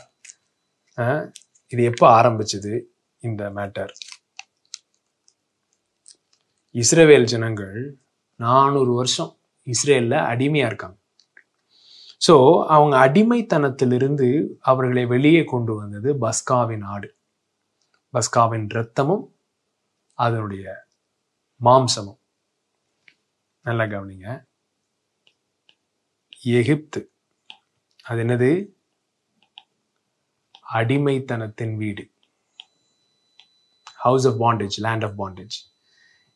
இது எப்போ ஆரம்பிச்சது இந்த மேட்டர் இஸ்ரேவேல் ஜனங்கள் நானூறு வருஷம் இஸ்ரேலில் அடிமையாக இருக்காங்க. ஸோ அவங்க அடிமைத்தனத்திலிருந்து அவர்களை வெளியே கொண்டு வந்தது பஸ்காவின் ஆடு. பஸ்காவின் இரத்தமும் அதனுடைய மாம்சமும். நல்லா கவனிங்க. எகிப்து. அது என்னது? அடிமைத்தனத்தின் வீடு. House of bondage land of bondage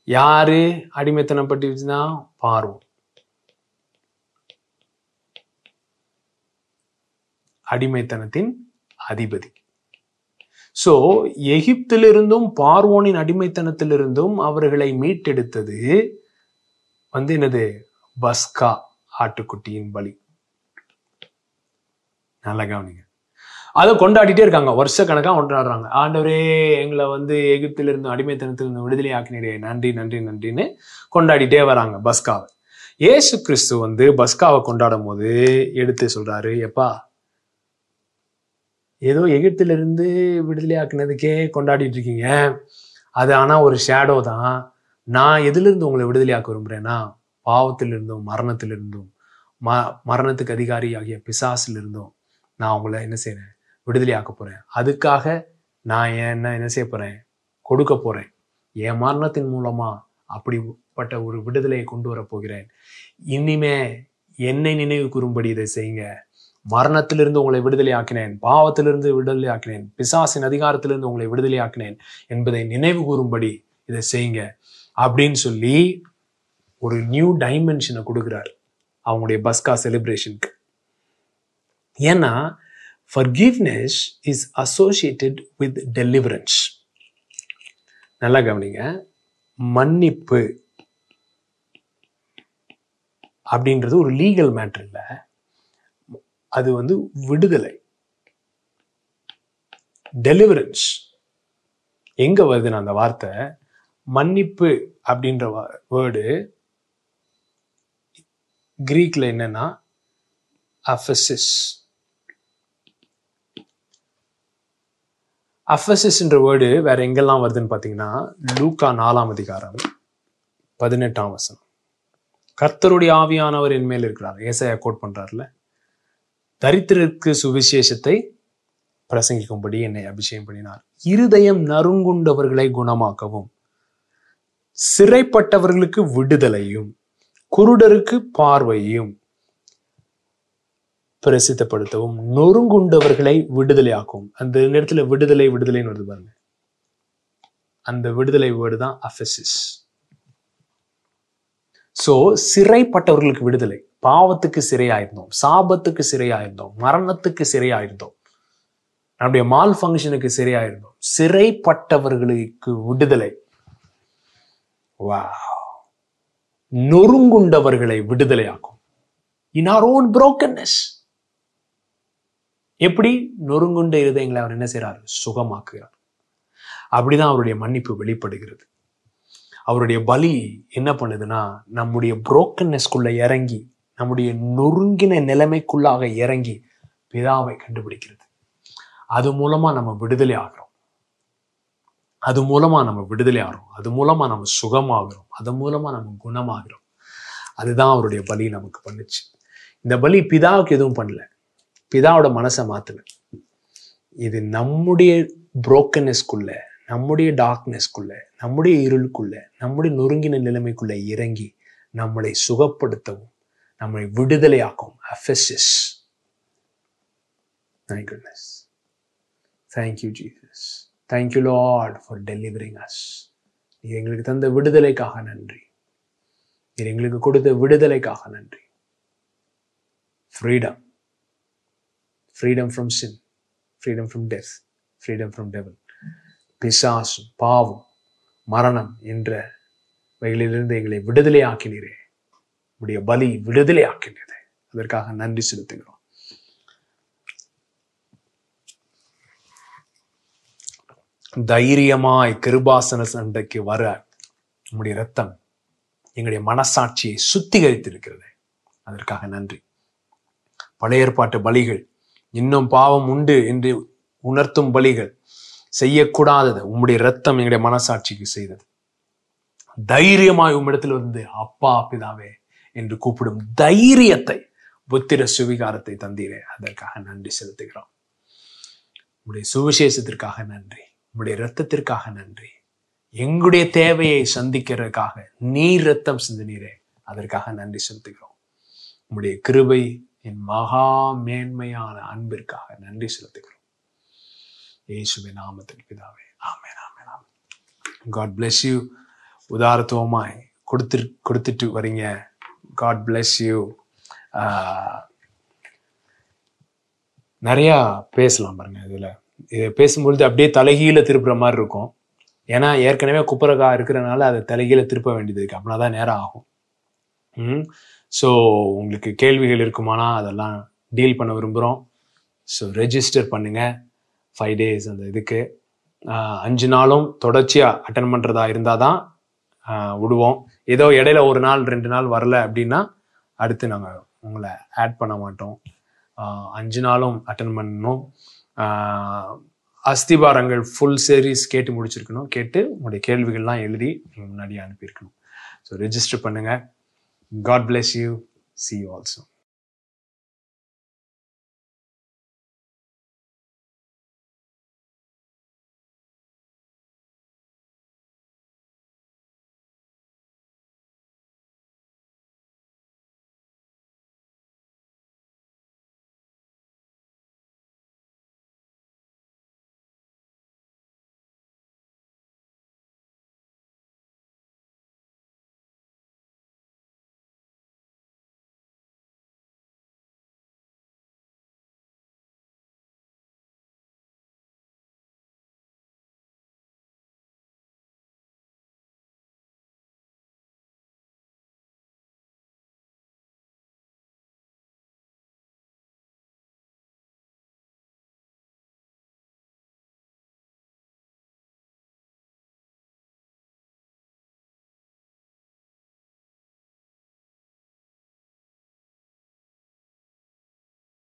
யாரு அடிமைத்தனம் பட்டுச்சுன்னா? பார்வோம் அடிமைத்தனத்தின் அதிபதி. சோ எகிப்திலிருந்தும் பார்வோனின் அடிமைத்தனத்திலிருந்தும் அவர்களை மீட்டெடுத்தது வந்து என்னது? பஸ்கா ஆட்டுக்குட்டியின் பலி. நல்லா கவனிங்க. அதை கொண்டாடிட்டே இருக்காங்க. வருஷ கணக்காக கொண்டாடுறாங்க. ஆண்டவரே எங்களை வந்து எகிப்திலிருந்து அடிமைத்தனத்திலிருந்து விடுதலை ஆக்கினீரே நன்றி நன்றி நன்றின்னு கொண்டாடிட்டே வராங்க பஸ்காவை. ஏசு கிறிஸ்து வந்து பஸ்காவை கொண்டாடும் போது எடுத்து சொல்றாரு எப்பா ஏதோ எகிப்திலிருந்து விடுதலை ஆக்கினதுக்கே கொண்டாடிட்டு இருக்கீங்க. அது ஆனால் ஒரு ஷேடோ தான். நான் எதிலிருந்து உங்களை விடுதலை ஆக்க விரும்புகிறேன்னா பாவத்திலிருந்தும் மரணத்திலிருந்தும் ம மரணத்துக்கு அதிகாரி ஆகிய பிசாசிலிருந்தும் நான் உங்களை என்ன செய்கிறேன் விடுதலை ஆக்க போறேன். அதுக்காக நான் என்ன என்ன செய்ய போறேன்? கொடுக்க போறேன். என் மரணத்தின் மூலமா அப்படிப்பட்ட ஒரு விடுதலையை கொண்டு வர போகிறேன். இனிமே என்னை நினைவு கூறும்படி இதை செய்யுங்க. மரணத்திலிருந்து உங்களை விடுதலை ஆக்கினேன் பாவத்திலிருந்து விடுதலை ஆக்கினேன் பிசாசின் அதிகாரத்திலிருந்து உங்களை விடுதலை ஆக்கினேன் என்பதை நினைவு கூறும்படி இதை செய்யுங்க. அப்படின்னு சொல்லி ஒரு நியூ டைமென்ஷனை கொடுக்குறாரு அவங்களுடைய பஸ்கா செலிப்ரேஷனுக்கு ஏன்னா forgiveness is associated with deliverance நல்லா கவனிங்க. மன்னிப்பு அப்படின்றது ஒரு லீகல் மேட்ரு இல்லை. அது வந்து விடுதலை. டெலிவரன்ஸ் எங்க வருதுன்னு அந்த வார்த்தை? மன்னிப்பு அப்படின்ற வேர்டு கிரீக்ல என்னன்னா அஃபசிஸ் அஃபசிஸ்ன்ற வேர்டு வேற எங்கெல்லாம் வருதுன்னு பார்த்தீங்கன்னா லூக்கா நாலாம் அதிகாரம் பதினெட்டாம் வசனம். கர்த்தருடைய ஆவியானவர் என் மேல் இருக்கிறார். ஏசையா கோட் பண்றாருல தரித்திரருக்கு சுவிசேஷத்தை பிரசங்கிக்கும்படி என்னை அபிஷேகம் பண்ணினார். இருதயம் நறுங்குண்டவர்களை குணமாக்கவும் சிறைப்பட்டவர்களுக்கு விடுதலையும் குருடருக்கு பார்வையும் பிரசித்தப்படுத்தவும் நொறுங்குண்டவர்களை விடுதலையாக்கும். அந்த நேரத்துல விடுதலை விடுதலைன்னு வருது பாருங்க. அந்த விடுதலை வேர்டு தான் அஃபசிஸ் சோ சிறைப்பட்டவர்களுக்கு விடுதலை. பாவத்துக்கு சிறையாயிருந்தோம் சாபத்துக்கு சிறையாயிருந்தோம் மரணத்துக்கு சிறையாயிருந்தோம். நம்முடைய மால் ஃபங்க்ஷனுக்கு சிறையாயிருந்தோம். சிறைப்பட்டவர்களுக்கு விடுதலை. வா நொறுங்குண்டவர்களை விடுதலையாக்கும். இன் ஆர் ஓன் புரோக்கன்னஸ் எப்படி? நொறுங்குண்ட இருதயங்களை அவர் என்ன செய்கிறார் சுகமாக்குகிறார். அப்படிதான் அவருடைய மன்னிப்பு வெளிப்படுகிறது. அவருடைய பலி என்ன பண்ணுதுன்னா நம்முடைய புரோக்கன்னஸ்குள்ள இறங்கி நம்முடைய நொறுங்கின நிலைமைக்குள்ளாக இறங்கி பிதாவை கண்டுபிடிக்கிறது. அது மூலமா நம்ம விடுதலை ஆகிறோம். அது மூலமா நம்ம விடுதலை ஆகிறோம். அது மூலமா நம்ம சுகமாகிறோம். அது மூலமா நம்ம குணமாகிறோம். அதுதான் அவருடைய பலி நமக்கு பண்ணுச்சு. இந்த பலி பிதாவுக்கு எதுவும் பண்ணல. பிதாவோட மனசை மாத்தல இது நம்முடைய புரோக்கன்னஸ்க்குள்ள நம்முடைய டார்க்னஸ்க்குள்ள நம்முடைய இருளுக்குள்ள நம்முடைய நொறுங்கின நிலைமைக்குள்ள இறங்கி நம்மளை சுகப்படுத்தவும் நம்மளை விடுதலையாக்கும் அஃபெசிஸ் Thank goodness. Thank you, Jesus. Thank you, Lord, for delivering us. நீர் எங்களுக்கு தந்த விடுதலைக்காக நன்றி நீர் எங்களுக்கு கொடுத்த விடுதலைக்காக நன்றி freedom freedom from sin freedom from death freedom from devil பிசாசும் பாவம் மரணம் என்ற வகையிலிருந்து எங்களை விடுதலை ஆக்கினீரே. உடைய பலி விடுதலை ஆக்கினது அதற்காக நன்றி செலுத்துகிறோம். தைரியமாய் கிருபாசன சண்டைக்கு வர உங்களுடைய ரத்தம் எங்களுடைய மனசாட்சியை சுத்திகரித்திருக்கிறது. அதற்காக நன்றி. பழைய ஏற்பாட்டு பலிகள் இன்னும் பாவம் உண்டு என்று உணர்த்தும் பலிகள் செய்யக்கூடாதது. உம்முடைய ரத்தம் எங்களுடைய மனசாட்சிக்கு செய்தது. தைரியமாய் உம்மிடத்தில் வந்து அப்பா பிதாவே என்று கூப்பிடும் தைரியத்தை புத்திர சுவிகாரத்தை தந்தீரே. அதற்காக நன்றி செலுத்துகிறோம். உங்களுடைய சுவிசேஷத்திற்காக நன்றி. உங்களுடைய ரத்தத்திற்காக நன்றி. எங்களுடைய தேவையை சந்திக்கிறதுக்காக நீர் ரத்தம் சிந்தினீரே. அதற்காக நன்றி செலுத்துகிறோம். உங்களுடைய கிருபை என் மகா மேன்மையான அன்பிற்காக நன்றி செலுத்துகிறோம். இயேசுவின் நாமத்தில் பிதாவே. Amen amen amen. God bless you உதாரத்துவமாய் கொடுத்து கொடுத்துட்டு வரீங்க. காட் பிளெஸ் யூ நிறையா பேசலாம் பாருங்க இதில். இது பேசும்பொழுது அப்படியே தலைகீழ திருப்புற மாதிரி இருக்கும். ஏன்னா ஏற்கனவே குப்பரக்கா இருக்கிறனால அதை தலைகீழ திருப்ப வேண்டியது இருக்கு. அப்படின்னா தான் நேரம் ஆகும். ஸோ உங்களுக்கு கேள்விகள் இருக்குமானா அதெல்லாம் டீல் பண்ண விரும்புகிறோம் ஸோ ரெஜிஸ்டர் பண்ணுங்கள் ஃபைவ் டேஸ் அந்த இதுக்கு. அஞ்சு நாளும் தொடர்ச்சியாக அட்டன் பண்ணுறதா இருந்தால் தான் விடுவோம். ஏதோ இடையில ஒரு நாள் ரெண்டு நாள் வரல அப்படின்னா அடுத்து நாங்கள் உங்களை ஆட் பண்ண மாட்டோம். அஞ்சு நாளும் அட்டன் பண்ணணும். அஸ்திபாரங்கள் ஃபுல் சீரீஸ் கேட்டு முடிச்சிருக்கணும். கேட்டு உங்களுடைய கேள்விகள்லாம் எழுதி முன்னாடி அனுப்பியிருக்கணும். ஸோ ரெஜிஸ்டர் பண்ணுங்கள் God bless you. See you also.